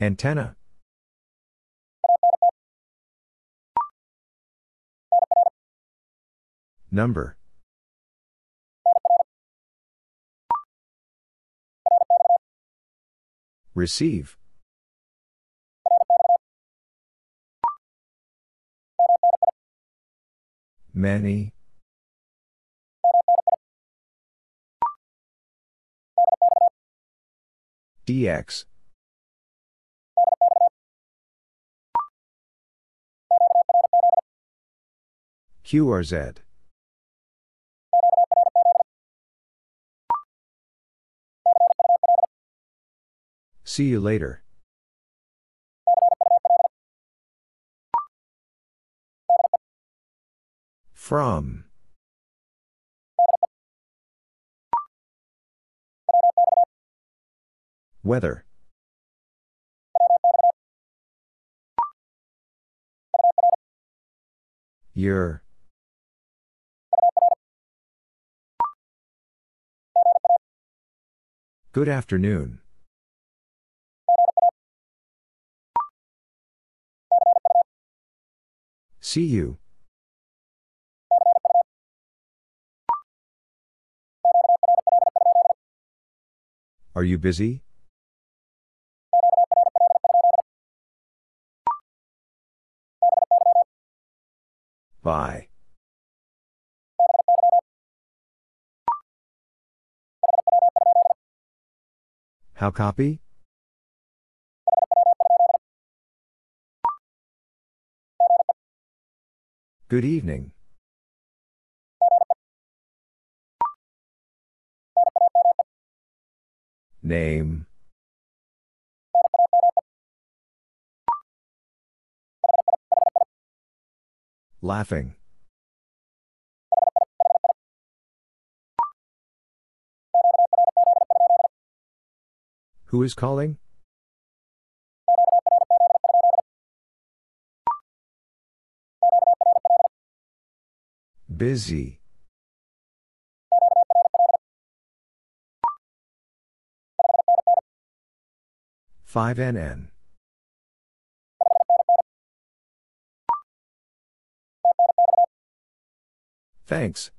Antenna. Number. Receive. Many. DX. QRZ. See you later. From. Weather. Your. Good afternoon. See you. Are you busy? Bye. How copy? Good evening. Name. Laughing. Who is calling? Busy. Five NN. Thanks.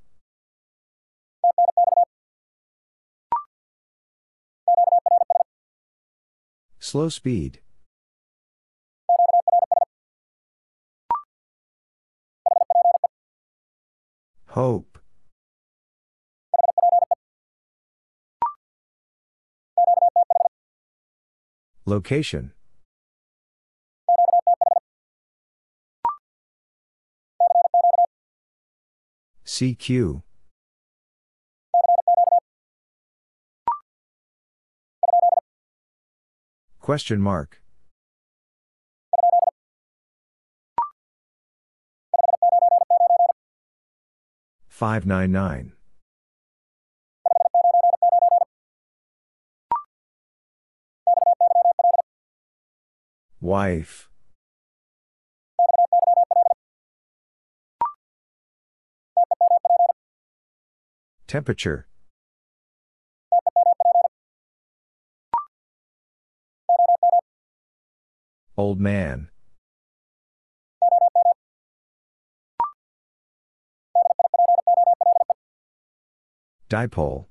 Slow speed. Hope. Location. CQ. Question mark. Five nine nine. Wife. Temperature. Old man. Dipole.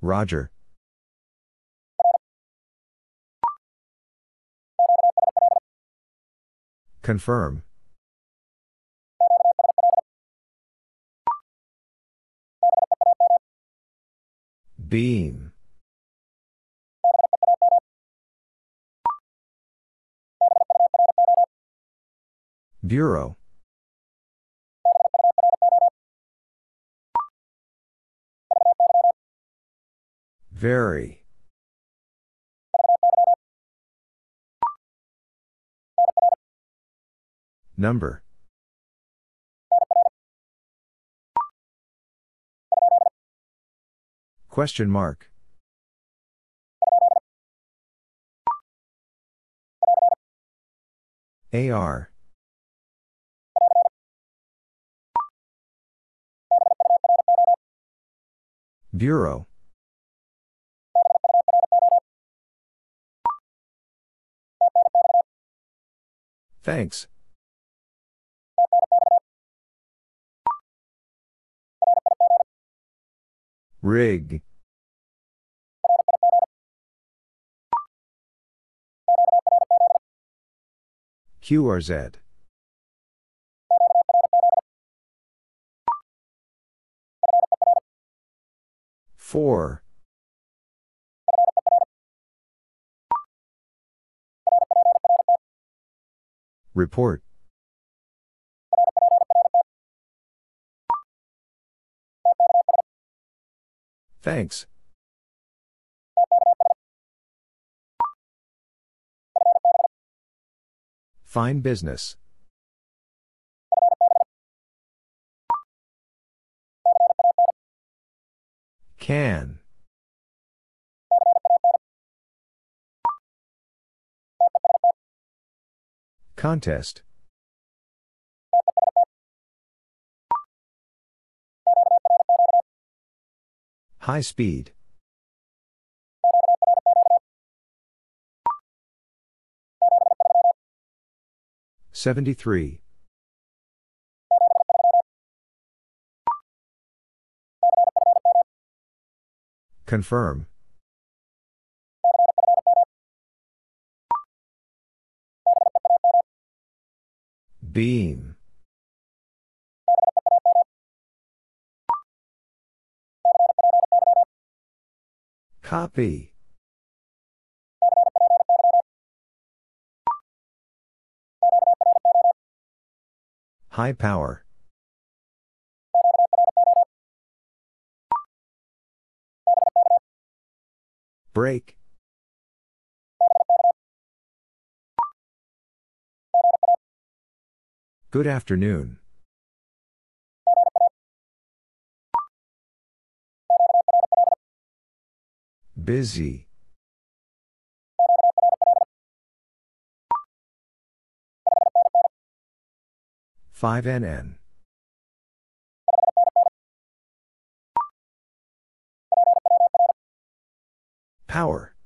Roger. Confirm. Beam. Bureau. Very. Number. Question mark. AR. Bureau. Thanks. Rig. QRZ. Four. Report. Thanks. Fine business. Can. Contest. High speed. Seventy-three. Confirm. Beam. Copy. High power. Break. Good afternoon. Busy. Five NN. Power.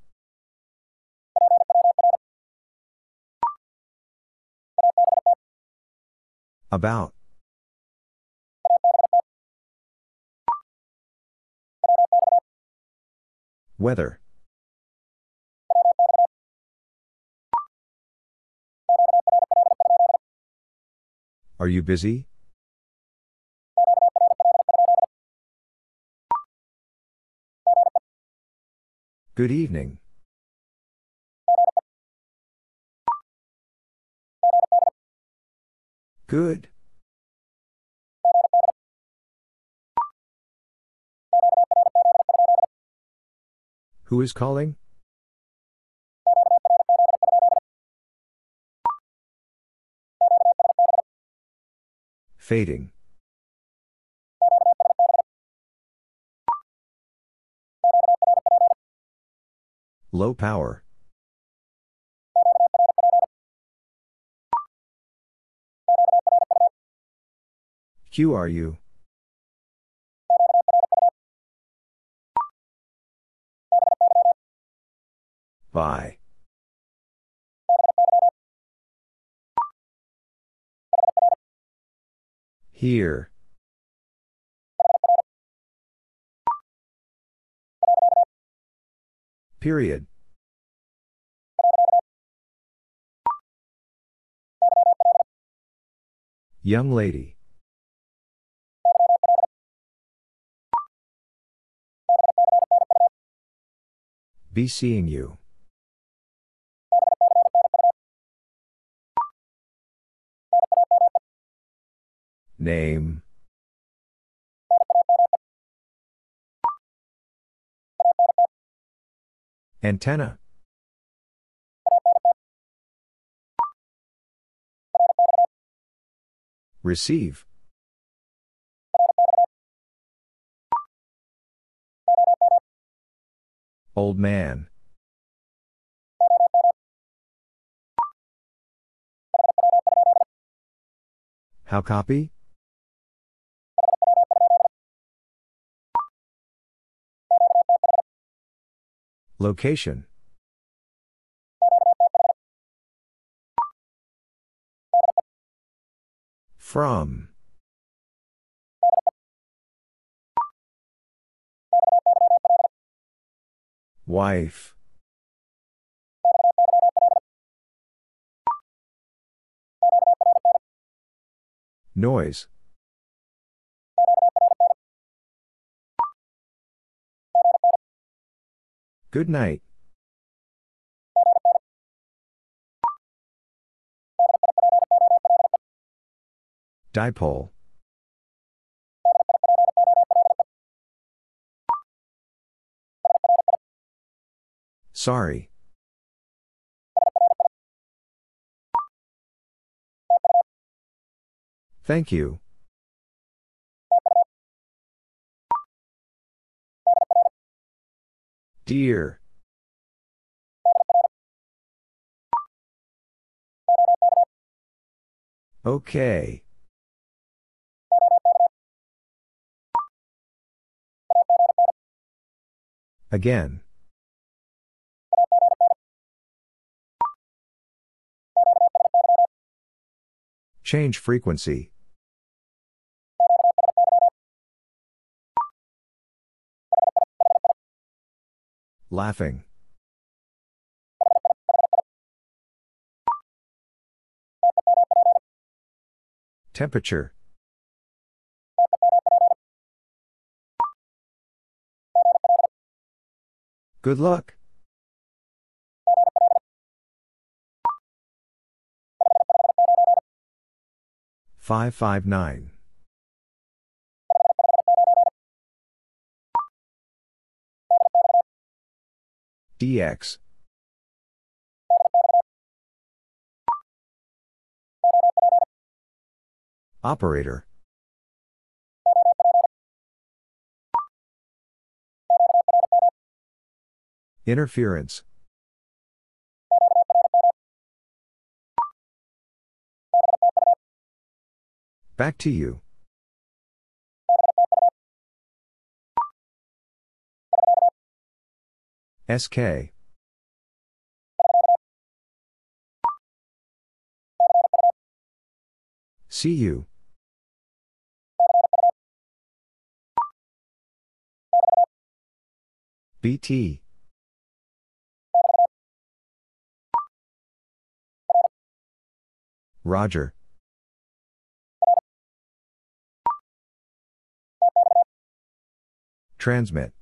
About. Weather. Are you busy? Good evening. Good. Who is calling? Fading. Low power. QRU. By. Here. Period. Young lady. Be seeing you. Name. Antenna. Receive. Old man. How copy? Location. From. Wife. Noise. Good night. Dipole. Sorry. Thank you. Dear. Okay. Again. Change frequency. Laughing. Temperature. Good luck. Five five nine. DX. Operator. Interference. Back to you. SK. See you. BT. Roger. Transmit.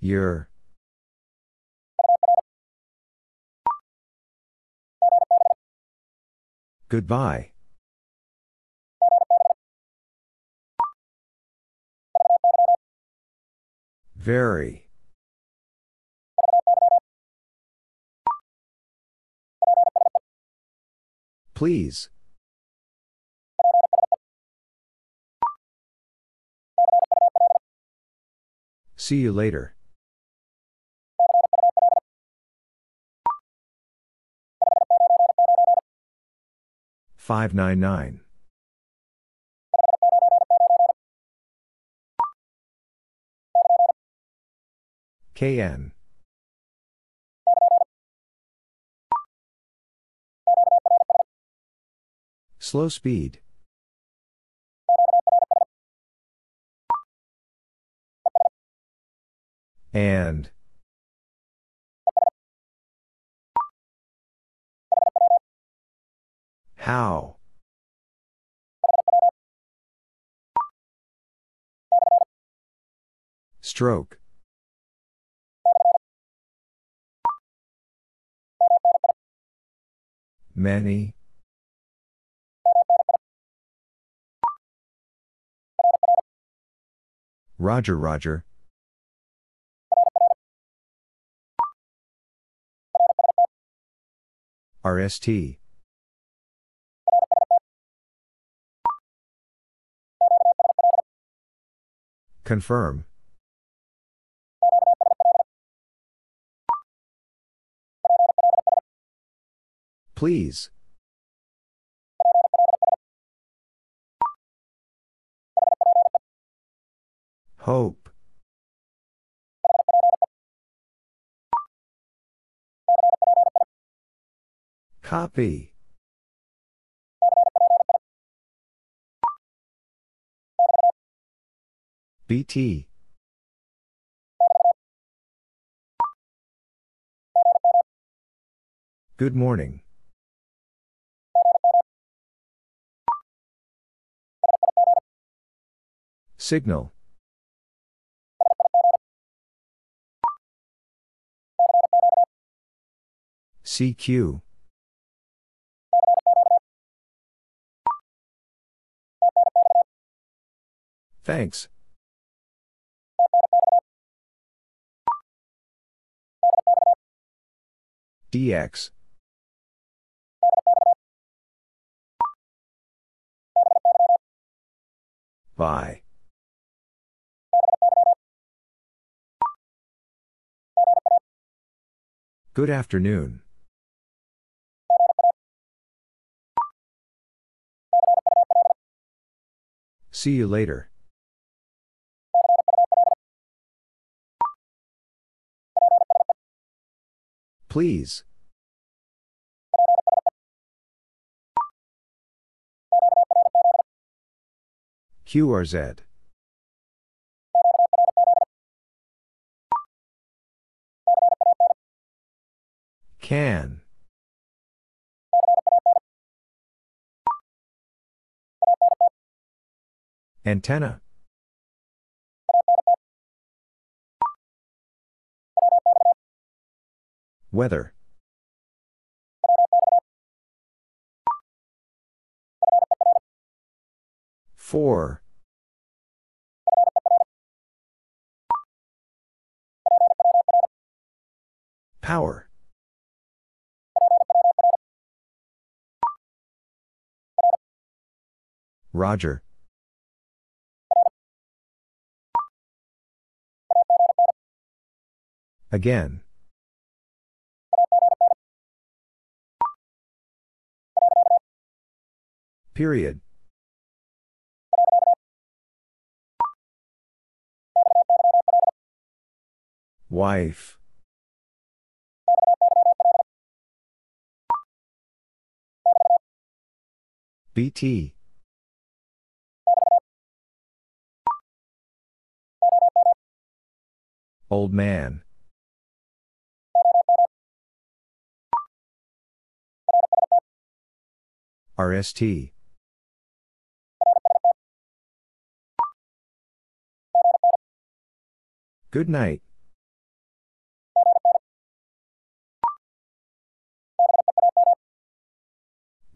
Your. Goodbye. Very. Please. See you later. Five nine nine. KN. Slow speed. And. How? Stroke. Many. Roger, Roger. RST. Confirm. Please. Hope. Copy. BT. Good morning. Signal. CQ. Thanks. DX. Bye. Good afternoon. See you later. Please. QRZ. Can. Antenna. Weather. Four. Power. Roger. Again. Period. Wife. BT. Old man. RST. Good night.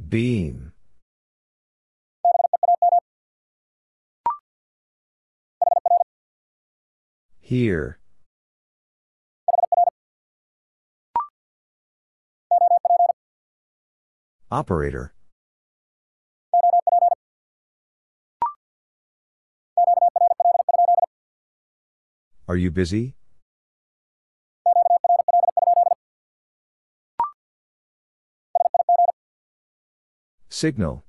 Beam. Here. Operator. Are you busy? Signal.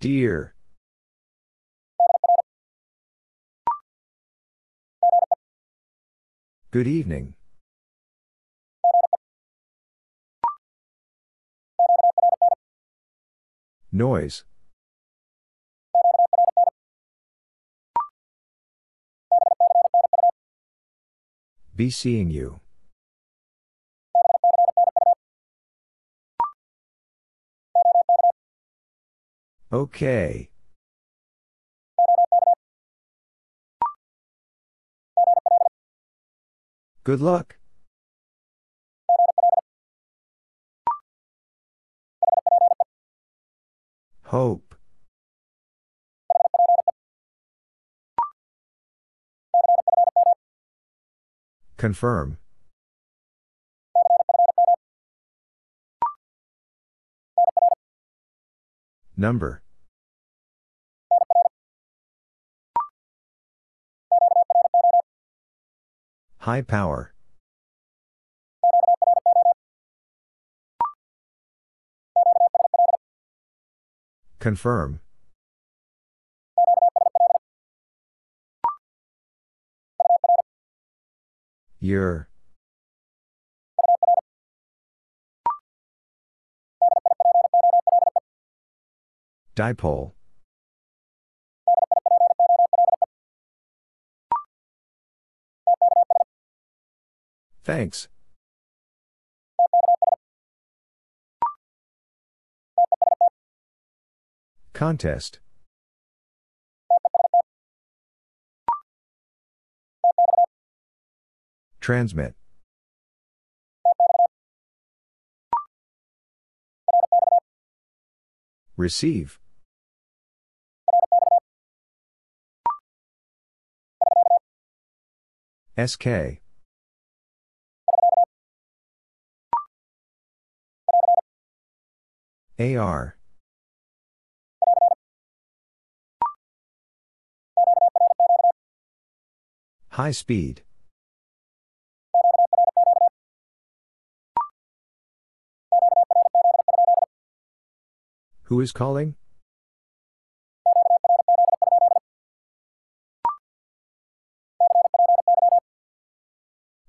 Dear. Good evening. Noise. Be seeing you. Okay. Good luck. Hope. Confirm. Number. High power. Confirm. Your. Dipole. Thanks. Contest. Transmit. Receive. SK. AR. High speed. Who is calling?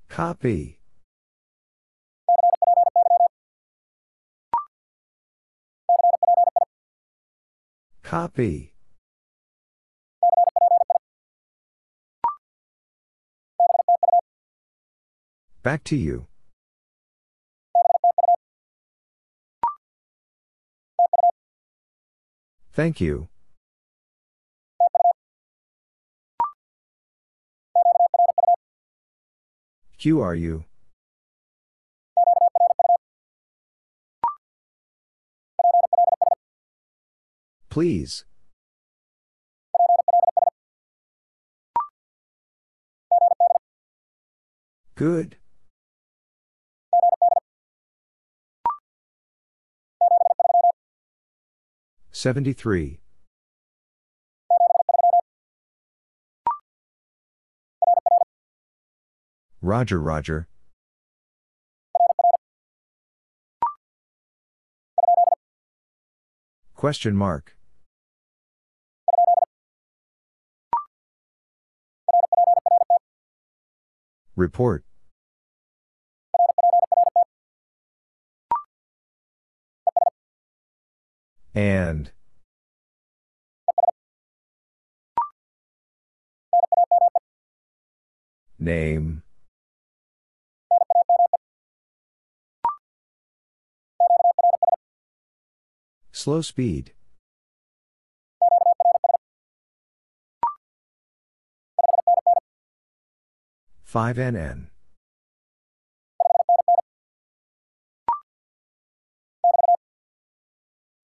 Copy. Copy. Back to you. Thank you. QRU? Please. Good. Seventy-three. Roger, Roger. Question mark. Report. And. Name. Slow speed. Five NN.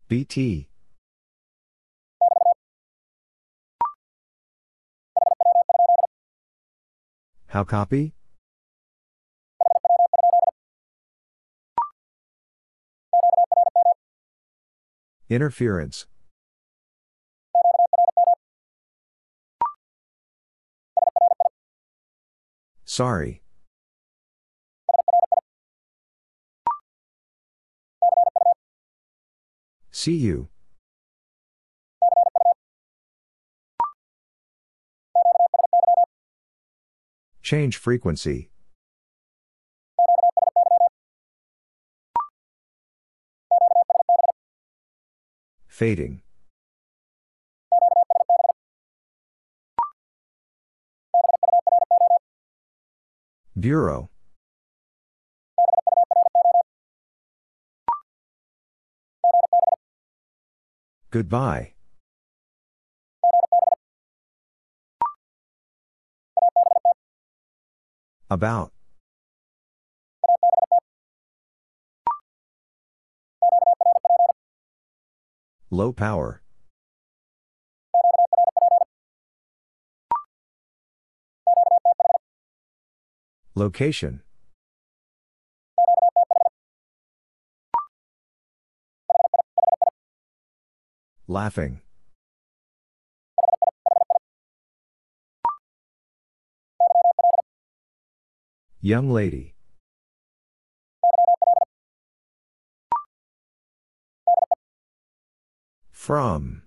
BT. How copy? Interference. Sorry. See you. Change frequency. Fading. Bureau. Goodbye. About. Low power. Location. Laughing. Young lady. From.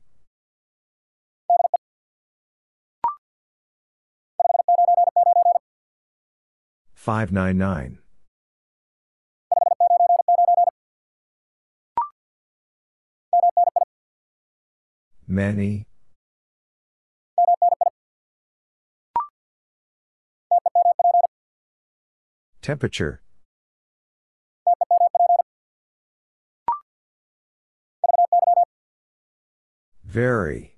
Five nine nine. Many. Temperature. Very.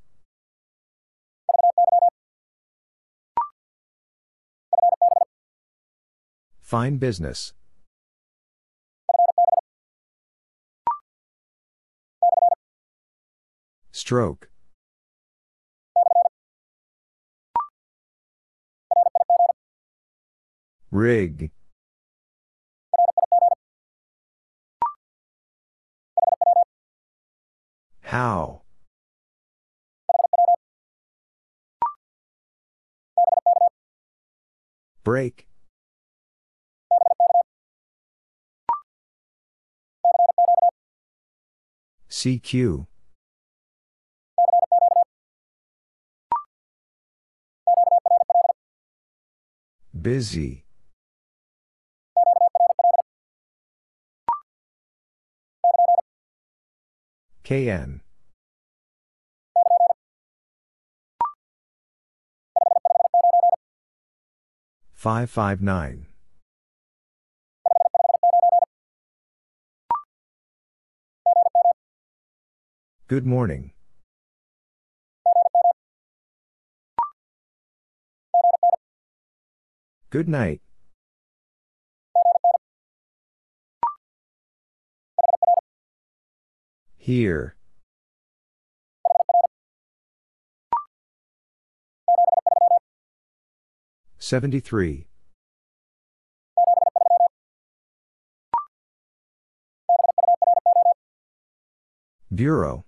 Fine business. Stroke. Rig. How? Break. CQ. Busy. KN. Five five nine. Good morning. Good night. Here. Seventy-three. Bureau.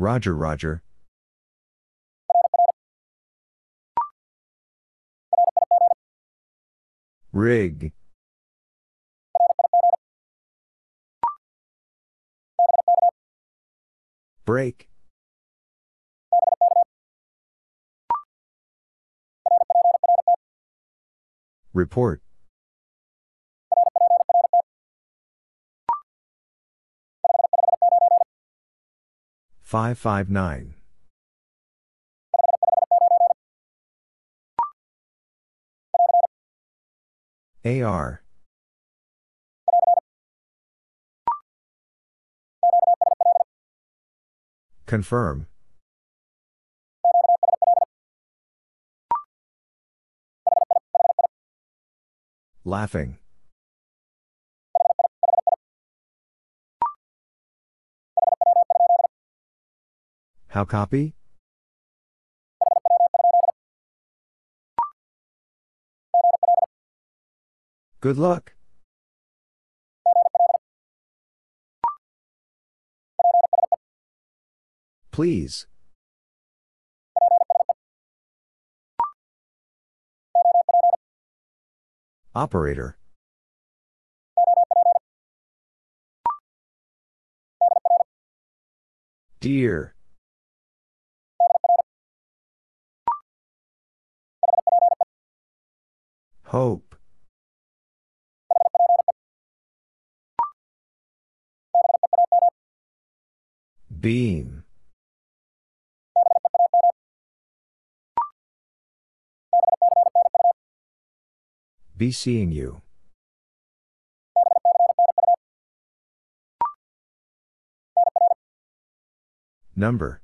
Roger, Roger. Rig. Break. Report. Five five nine. AR. Confirm. Laughing. How copy? Good luck. Please. Operator. Dear. Hope. Beam. Be seeing you. Number.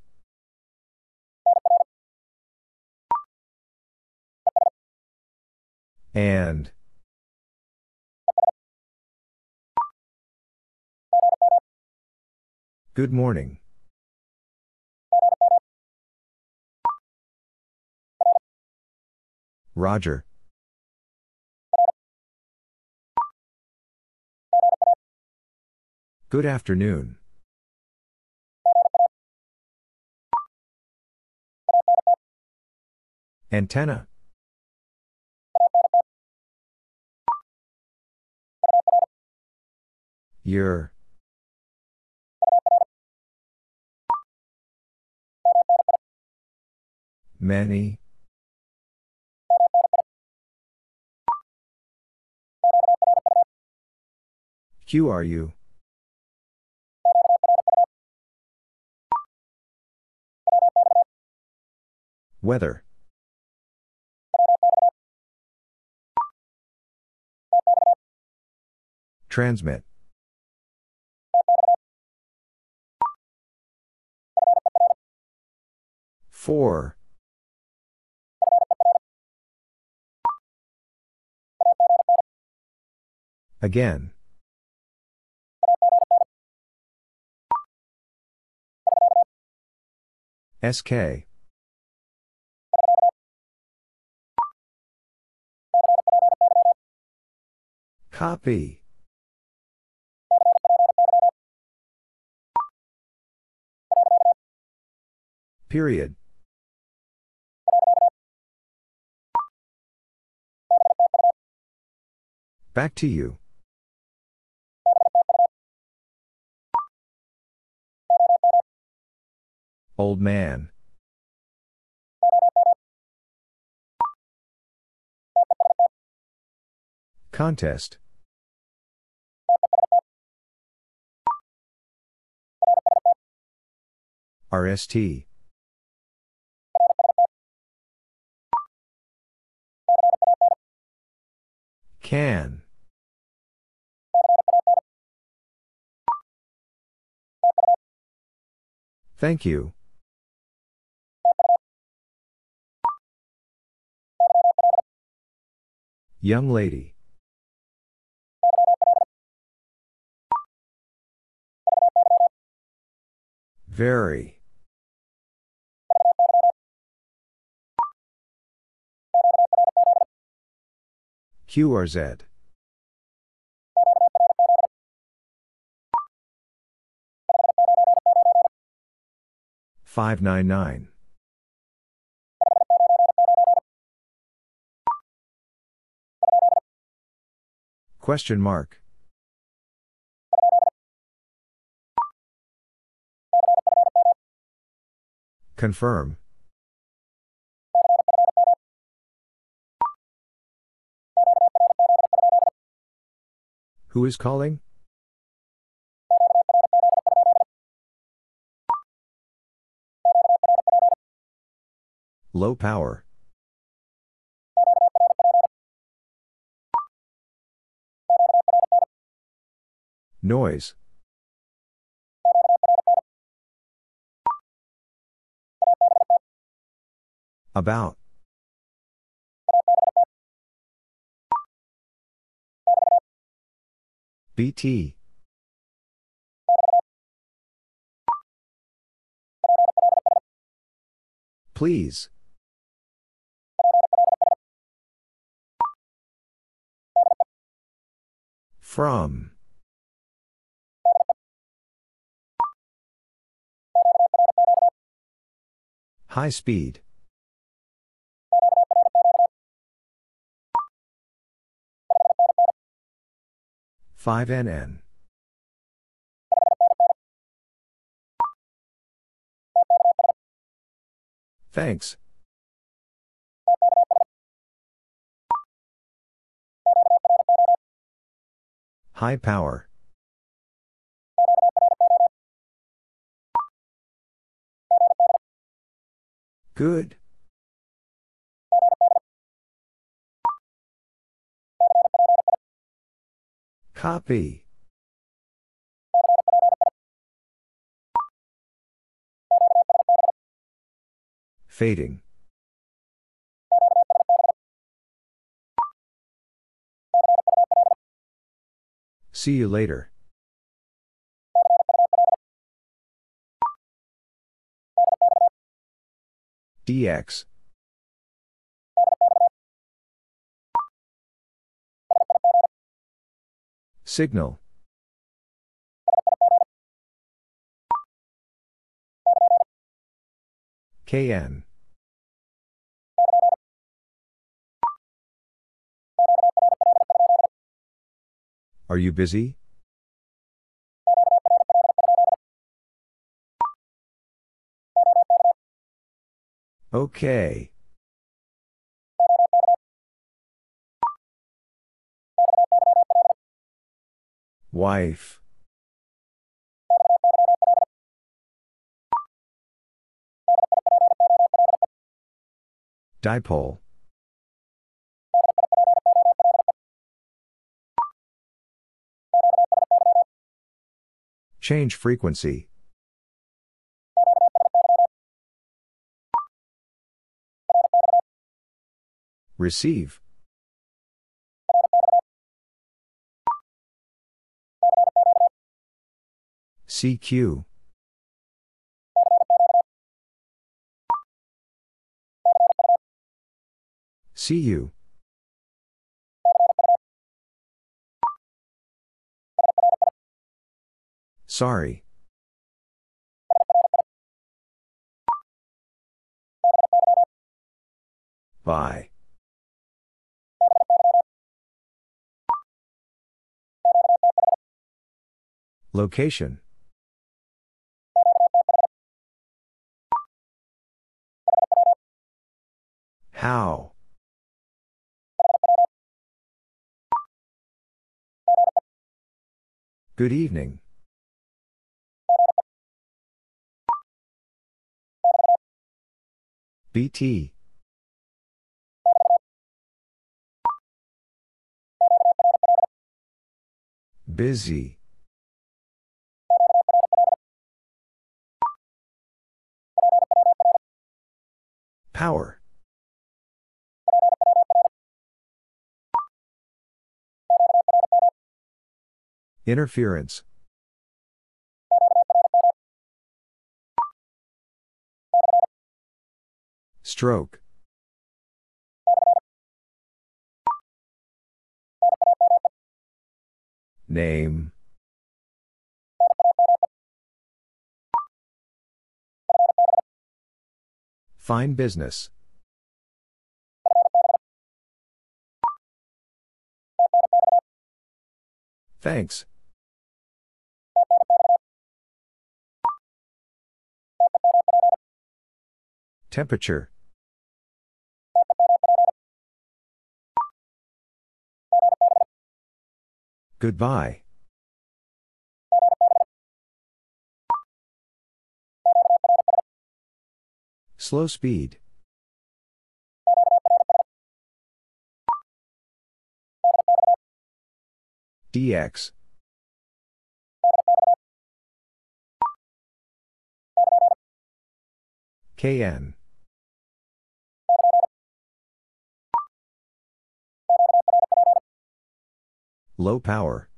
And. Good morning. Roger. Good afternoon. Antenna. Your. Many. QRU? Weather. Transmit. Four. Again. SK. Copy. Period. Back to you. Old man. Contest. RST. Can. Thank you. Young lady. Very. QRZ. Five nine nine. Question mark. Confirm. Who is calling? Low power. Noise. About. BT. Please. From. High speed. Five NN. Thanks. High power. Good. Copy. Fading. See you later. DX. Signal. KN. Are you busy? Okay. Wife. Dipole. Change frequency. Receive. CQ. See you. Sorry. Bye. Location. How? Good evening. BT. Busy. Power. Interference. Stroke. Name. Fine business. Thanks. Temperature. Goodbye. Slow speed. DX. KN. Low power.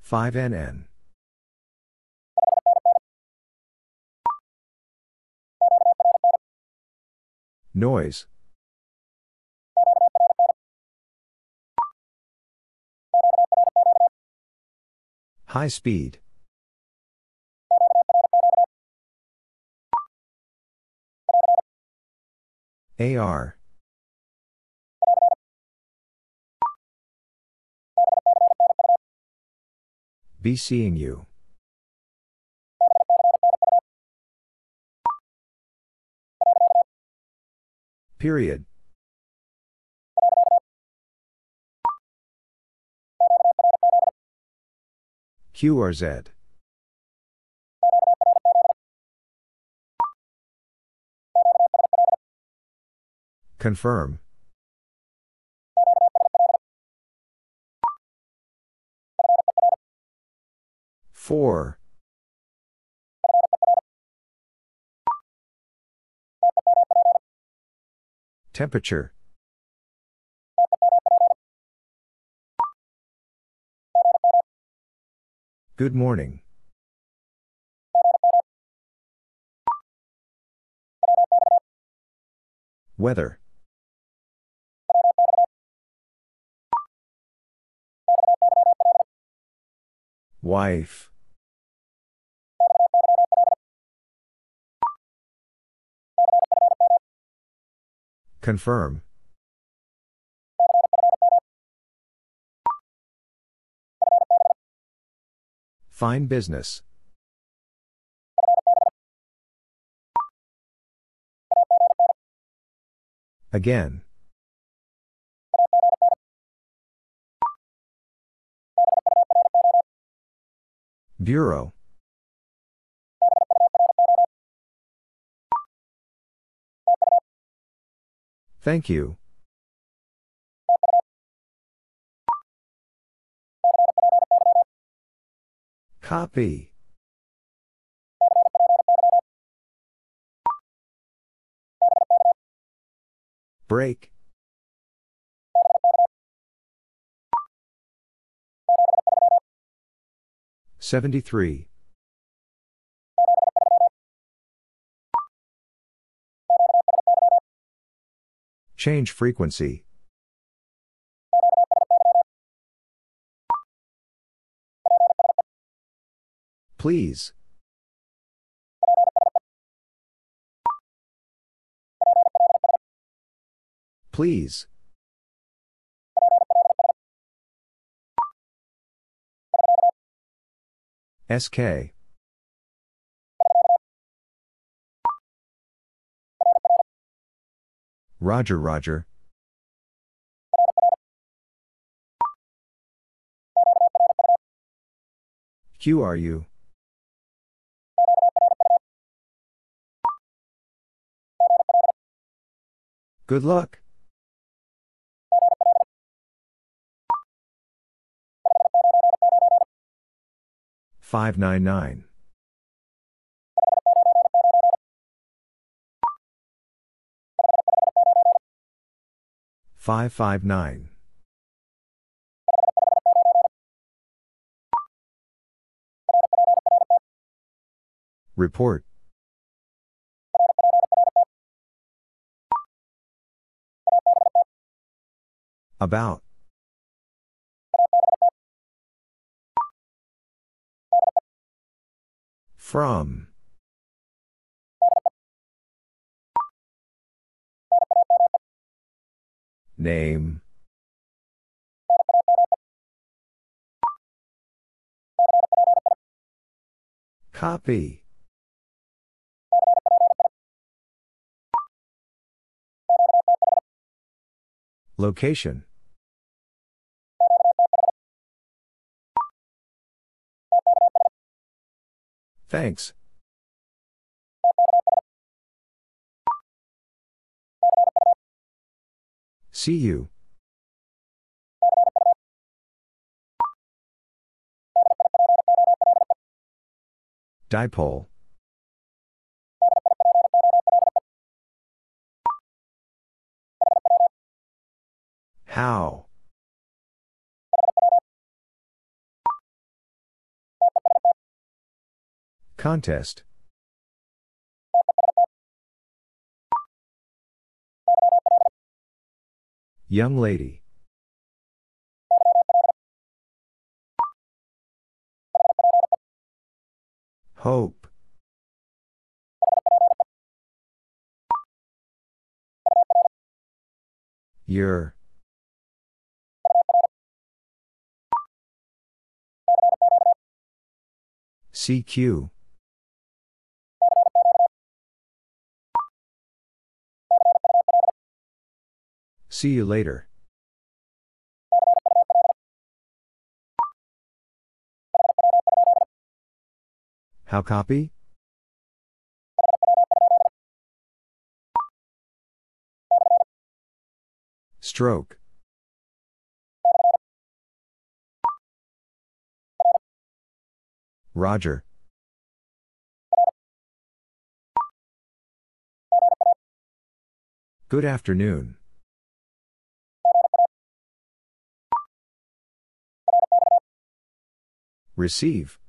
Five NN. Noise. High speed. AR. Be seeing you. Period. QRZ. Confirm. Four. Temperature. Good morning. Weather. Wife. Confirm. Fine business. Again. Bureau. Thank you. Copy. Break. 73. Change frequency. Please. Please. SK. Roger, Roger. QRU? Good luck. Five nine nine. Five five nine. Report. About. From. Name. Copy. Location. Thanks. See you. Dipole. How? Contest. Young lady. Hope. Your. CQ. See you later. How copy? Stroke. Roger. Good afternoon. Receive.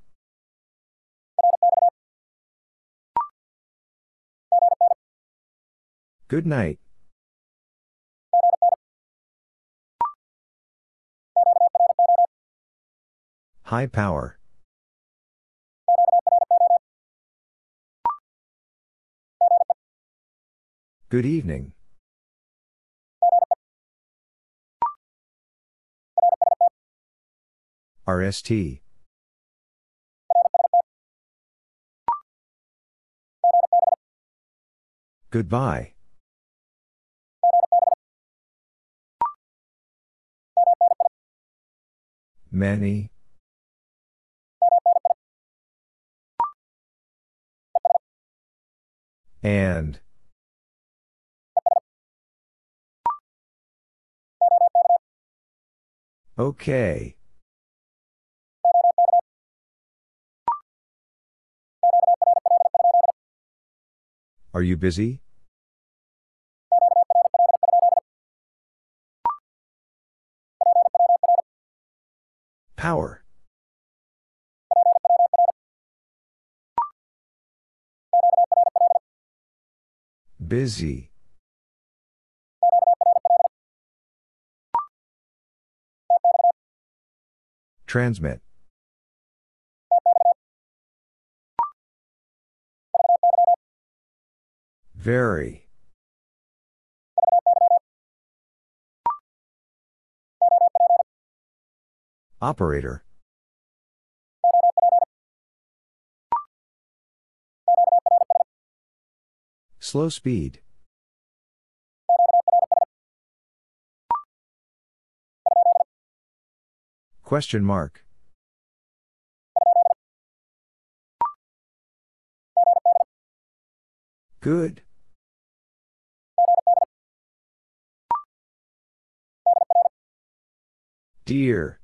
Good night. High power. Good evening. RST. Goodbye. Many. And. Okay. Are you busy? Power. Busy. Transmit. Very. Operator. Slow speed. Question mark. Good. Dear.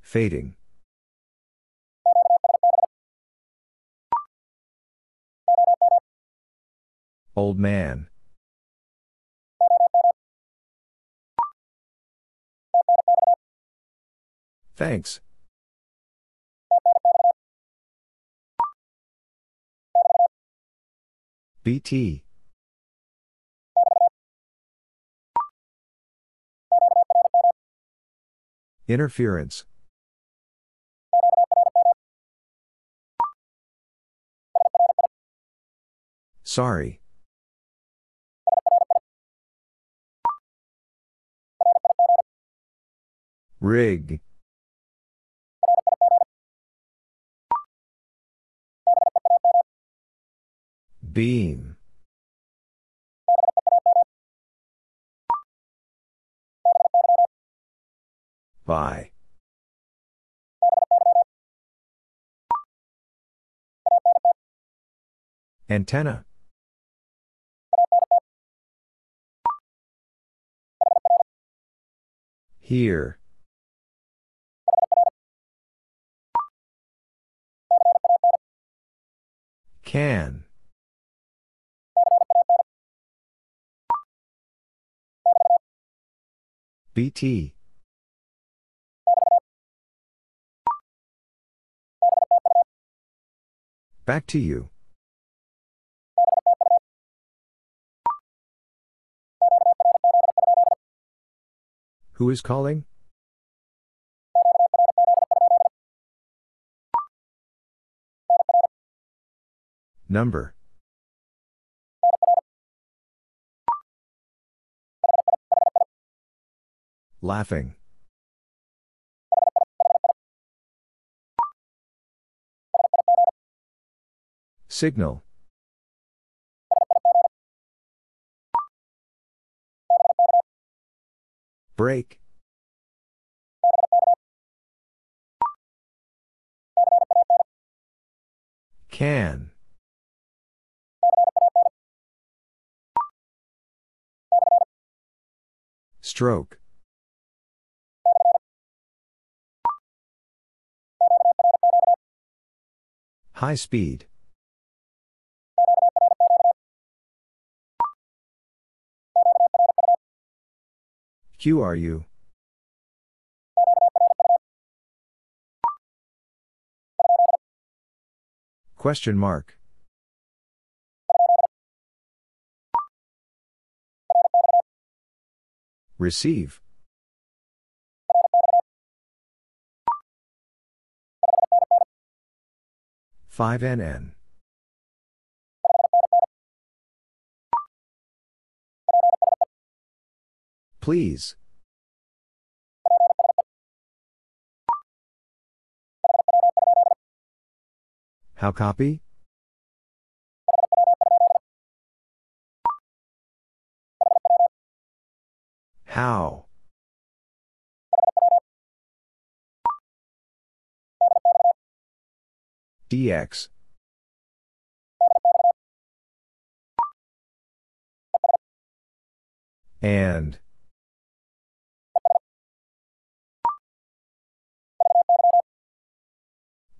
Fading. Old man. Thanks. BT. Interference. Sorry. Rig. Beam. By. Antenna. Here. Can. BT. Back to you. Who is calling? Number. Laughing. Signal. Break. Can. Stroke. High speed. QRU. Question mark. Receive. Five NN. Please. How copy? How? DX. And.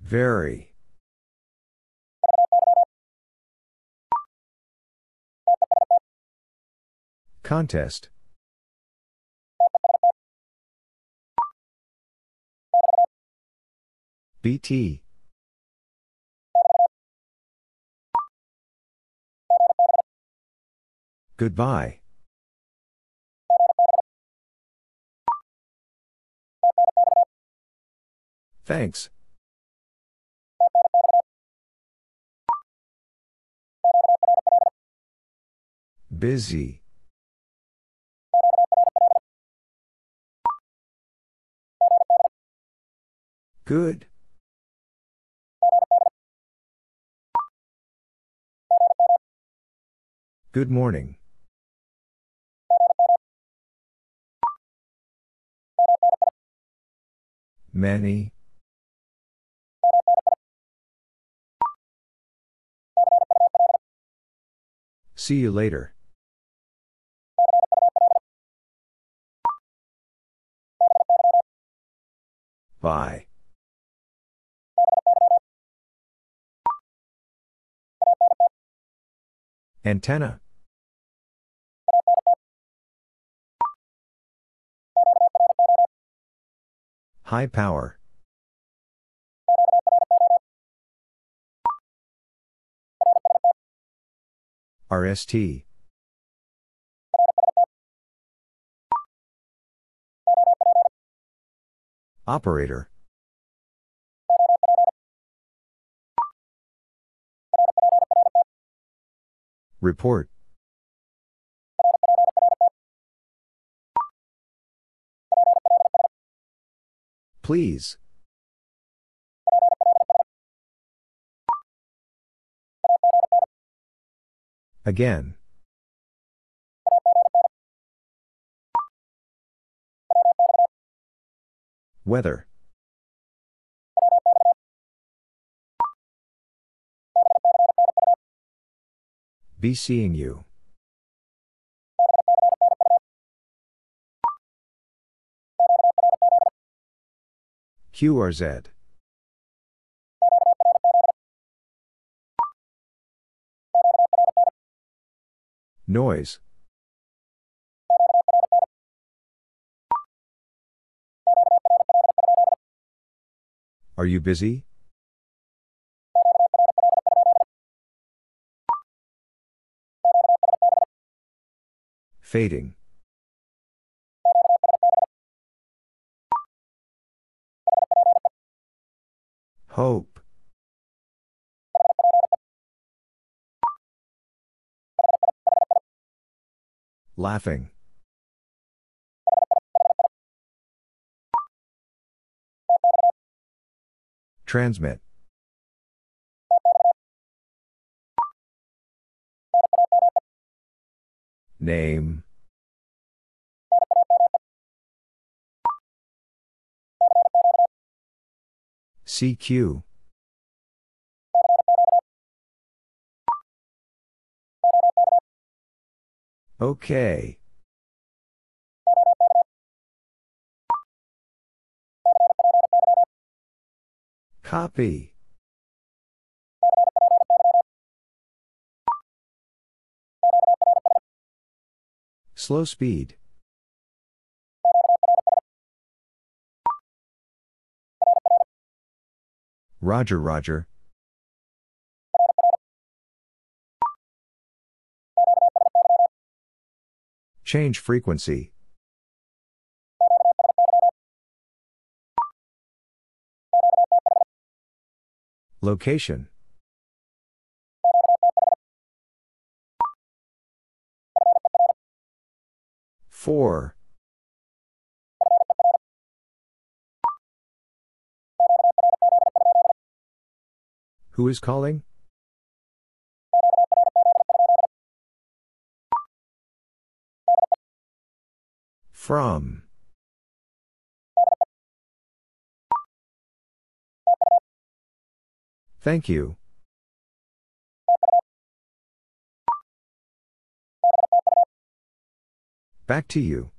Very. Contest. BT. Goodbye. Thanks. Busy. Good. Good morning. Many. See you later. Bye. Antenna. High power. RST. Operator. Report. Please. Again. Weather. Be seeing you. QRZ. Noise. Are you busy? Fading. Hope. Laughing. Transmit. Name. CQ. Okay. Copy. Slow speed. Roger, Roger. Change frequency. Location. Four. Who is calling? From. Thank you. Back to you.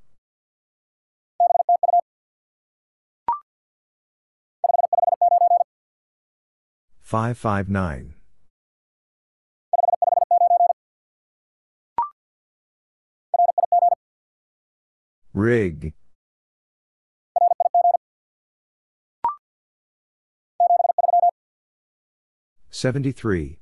Five five nine. Rig. Seventy three.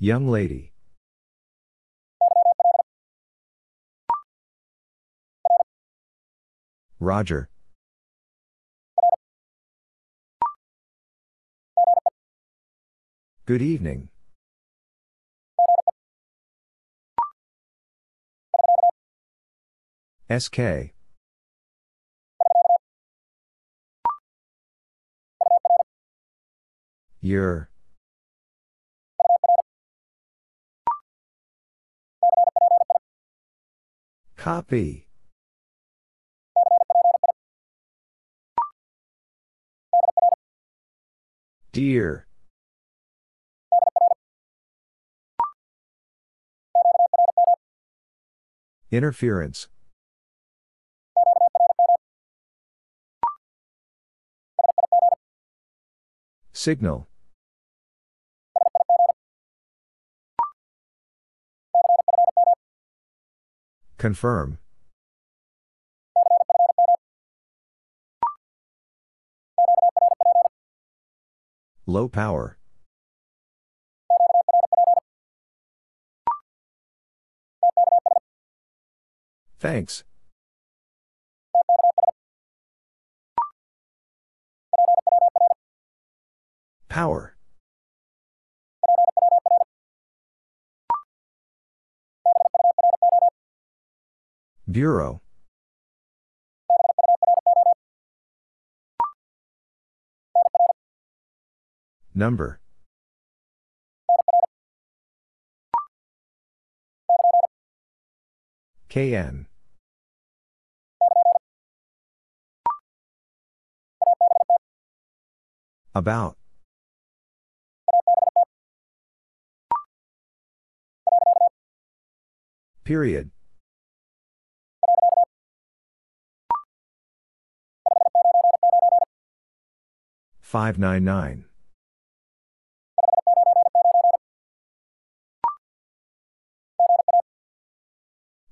Young lady. Roger. Good evening. SK. Your. Copy. Dear. Interference. Signal. Confirm. Low power. Thanks. Power. Bureau. Number. KN. About. Period. Five nine nine.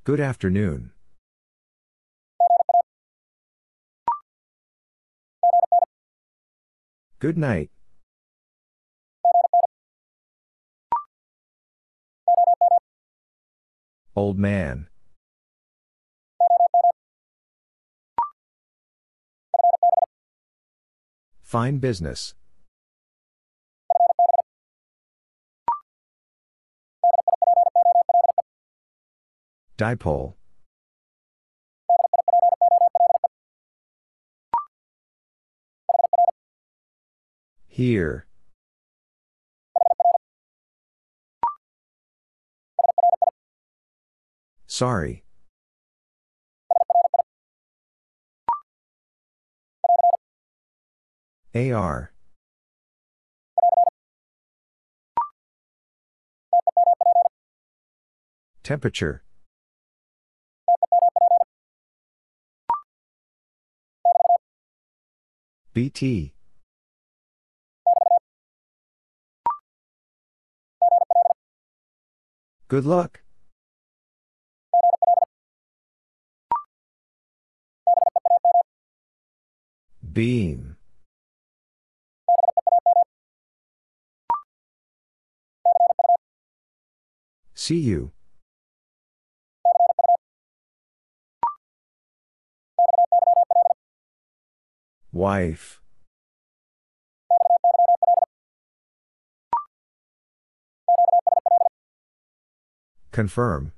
Good afternoon. Good night. Old man. Fine business. Dipole. Here. Sorry. AR. Temperature. BT. Good luck. Beam. See you. Wife. Confirm.